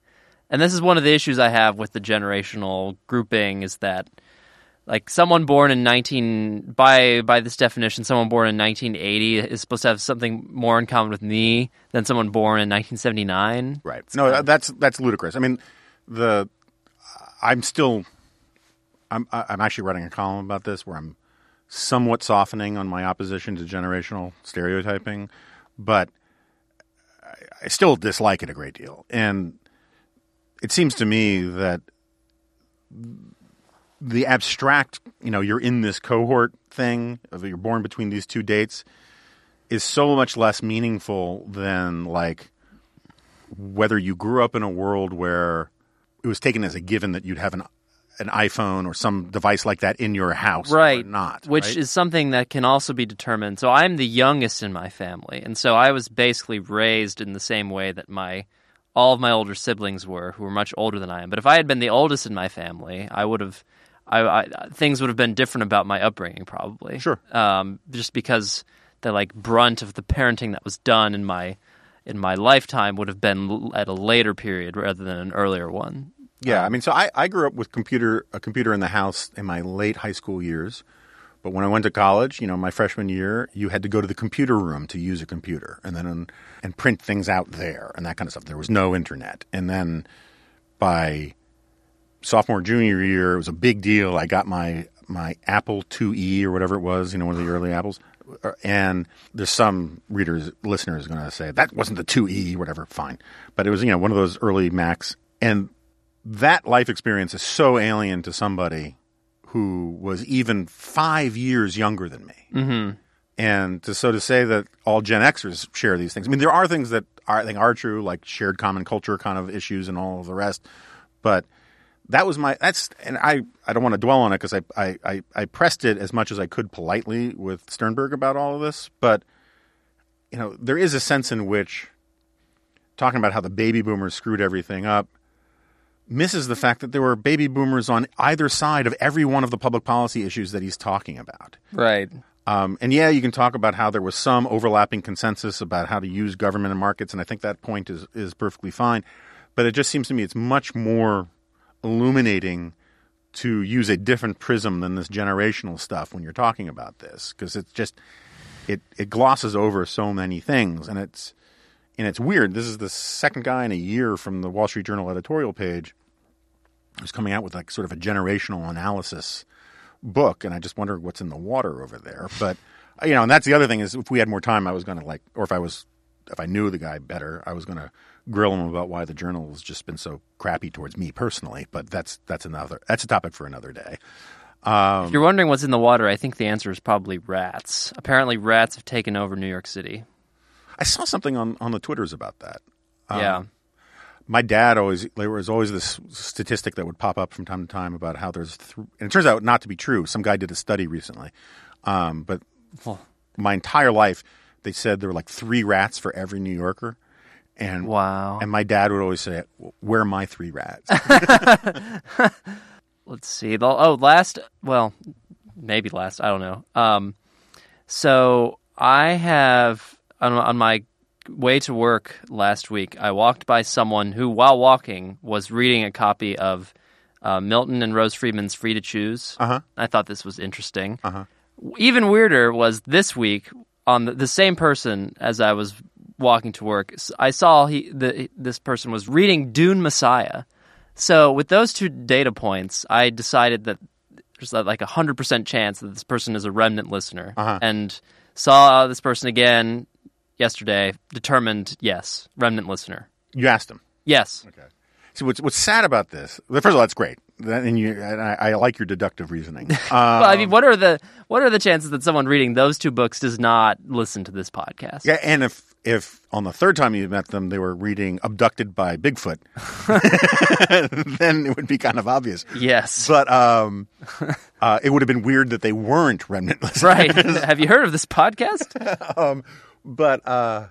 And this is one of the issues I have with the generational grouping is that like someone born in 19 by by this definition someone born in 1980 is supposed to have something more in common with me than someone born in 1979 Right. No, that's that's ludicrous. I mean, the I'm still I'm I'm actually writing a column about this where I'm somewhat softening on my opposition to generational stereotyping, but I, I still dislike it a great deal. And it seems to me that the abstract, you know, you're in this cohort thing you're born between these two dates is so much less meaningful than like whether you grew up in a world where it was taken as a given that you'd have an an iPhone or some device like that in your house right. or not which right? is something that can also be determined. So i'm the youngest in my family and so i was basically raised in the same way that my all of my older siblings were who were much older than i am. But if i had been the oldest in my family i would have I, I things would have been different about my upbringing probably Sure. um, just because the like brunt of the parenting that was done in my in my lifetime would have been at a later period rather than an earlier one Yeah, I mean, so I, I grew up with computer a computer in the house in my late high school years, but when I went to college, you know, my freshman year, you had to go to the computer room to use a computer, and then and print things out there and that kind of stuff. There was no internet, and then by sophomore junior year, it was a big deal. I got my my Apple IIe or whatever it was, you know, one of the early Apples. And there's some readers, listeners, going to say that wasn't the 2e, whatever. Fine, but it was you know one of those early Macs, and that life experience is so alien to somebody who was even five years younger than me. Mm-hmm. And to, so to say that all Gen Xers share these things, I mean, there are things that are, I think are true, like shared common culture kind of issues and all of the rest. But that was my that's and I, I don't want to dwell on it because I, I, I, I pressed it as much as I could politely with Sternberg about all of this, but you know there is a sense in which talking about how the baby boomers screwed everything up misses the fact that there were baby boomers on either side of every one of the public policy issues that he's talking about. right Um, and yeah, you can talk about how there was some overlapping consensus about how to use government and markets, and I think that point is is perfectly fine. But it just seems to me it's much more illuminating to use a different prism than this generational stuff when you're talking about this, because it's just it it glosses over so many things, and it's and it's weird. This is the second guy in a year from the Wall Street Journal editorial page who's coming out with like sort of a generational analysis book, and I just wonder what's in the water over there. But you know, and that's the other thing is if we had more time, I was going to like, or if I was, if I knew the guy better, I was going to grill him about why the journal has just been so crappy towards me personally. But that's that's another that's a topic for another day. if you're wondering what's in the water, I think the answer is probably rats. Apparently, rats have taken over New York City. I saw something on on the twitters about that. yeah. my dad always there was always this statistic that would pop up from time to time about how there's th- and it turns out not to be true some guy did a study recently um, but Well, my entire life they said there were like three rats for every new yorker and wow. and my dad would always say where are my three rats let's see. The, oh, last. Well, maybe last. I don't know. Um, so I have on, on my way to work last week. I walked by someone who, while walking, was reading a copy of uh, Milton and Rose Friedman's "Free to Choose." Uh-huh. I thought this was interesting. Uh-huh. Even weirder was this week on the, the same person as I was walking to work. I saw he the, this person was reading Dune Messiah. So with those two data points, I decided that there's like a hundred percent chance that this person is a remnant listener, Uh-huh. and saw this person again yesterday. Determined, yes, remnant listener. you asked him Yes, Okay. see what's what's sad about this well, first of all that's great That- and you and I, I like your deductive reasoning uh, well, I mean, what are the what are the chances that someone reading those two books does not listen to this podcast? yeah and if if on the third time you met them they were reading abducted by bigfoot then it would be kind of obvious Yes, but um, uh, it would have been weird that they weren't remnant listeners. right. Have you heard of this podcast? But uh,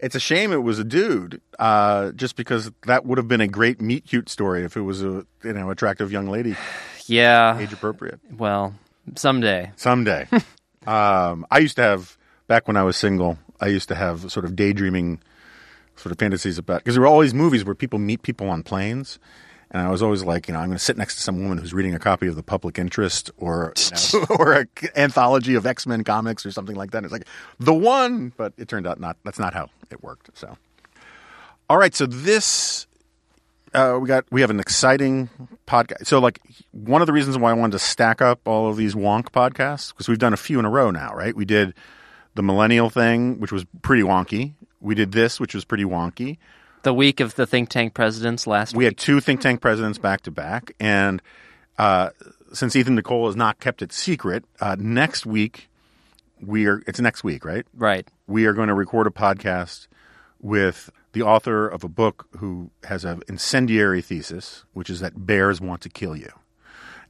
it's a shame it was a dude, uh, just because that would have been a great meet cute story if it was a you know attractive young lady, Yeah. age appropriate. Well, someday. Someday, um, I used to have back when I was single. I used to have sort of daydreaming sort of fantasies about because there were all these movies where people meet people on planes. And I was always like, you know, I'm going to sit next to some woman who's reading a copy of The Public Interest or you know, or a anthology of X Men comics or something like that. And it's like the one, but it turned out not. That's not how it worked. So, all right. So this uh, we got we have an exciting podcast. So like one of the reasons why I wanted to stack up all of these wonk podcasts because we've done a few in a row now, right? We did the millennial thing, which was pretty wonky. We did this, which was pretty wonky. The week of the think tank presidents last week. We week. had two think tank presidents back to back, and uh, since Ethan Nicolle has not kept it secret, uh, next week we are. It's next week, right? Right. we are going to record a podcast with the author of a book who has an incendiary thesis, which is that bears want to kill you.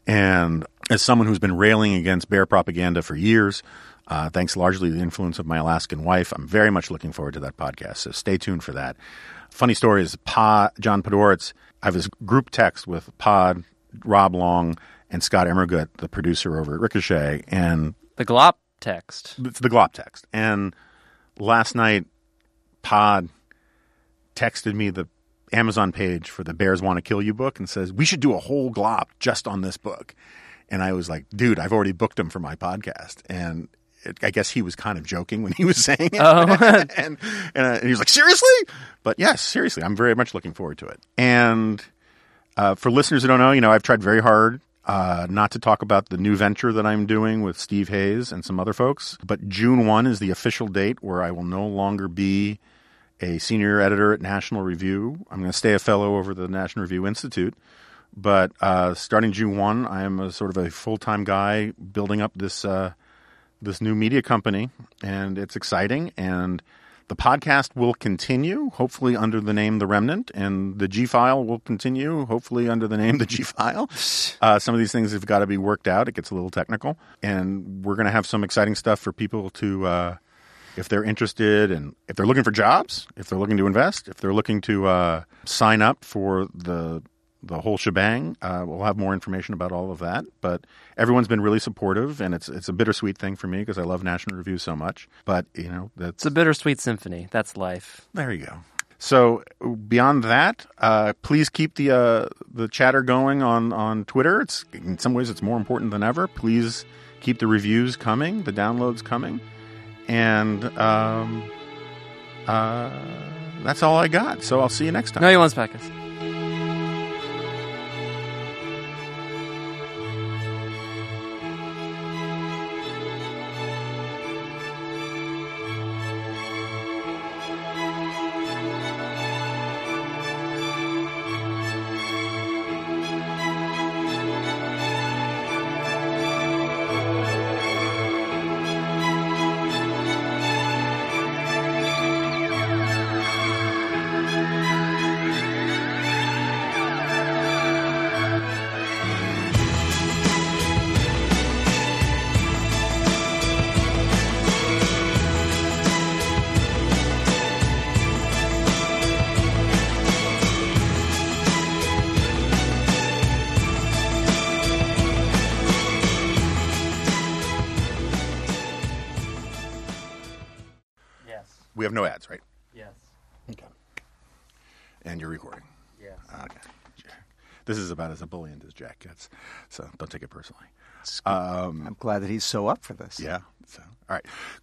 And as someone who's been railing against bear propaganda for years, uh, thanks largely to the influence of my Alaskan wife, I'm very much looking forward to that podcast. So stay tuned for that. Funny story is Pa John Podhoretz. I have this group text with Pod, Rob Long, and Scott Immergut, the producer over at Ricochet, and The glop text. it's the glop text. And last night, Pod texted me the Amazon page for the Bears Want to Kill You book and says, We should do a whole glop just on this book. And I was like, Dude, I've already booked him for my podcast. And I guess he was kind of joking when he was saying it. and, and, uh, and he was like, Seriously? But yes, seriously, I'm very much looking forward to it. And uh, for listeners who don't know, you know, I've tried very hard uh, not to talk about the new venture that I'm doing with Steve Hayes and some other folks. But June 1 is the official date where I will no longer be a senior editor at National Review. I'm going to stay a fellow over the National Review Institute. But uh, starting June 1, I am a sort of a full time guy building up this uh, this new media company, and it's exciting. And the podcast will continue, hopefully under the name The Remnant, and the G File will continue, hopefully under the name The G File. Uh, some of these things have got to be worked out. It gets a little technical, and we're going to have some exciting stuff for people to. Uh, if they're interested and if they're looking for jobs, if they're looking to invest, if they're looking to uh, sign up for the the whole shebang, uh, we'll have more information about all of that. But everyone's been really supportive, and it's it's a bittersweet thing for me because I love National Review so much. But you know, that's It's a bittersweet symphony. That's life. there you go. So beyond that, uh, please keep the uh, the chatter going on on Twitter. It's in some ways it's more important than ever. Please keep the reviews coming, the downloads coming, and um, uh, that's all I got. So I'll see you next time. No, you want podcast. About as ebullient as Jack gets, so don't take it personally. Um, I'm glad that he's so up for this. Yeah. So, all right.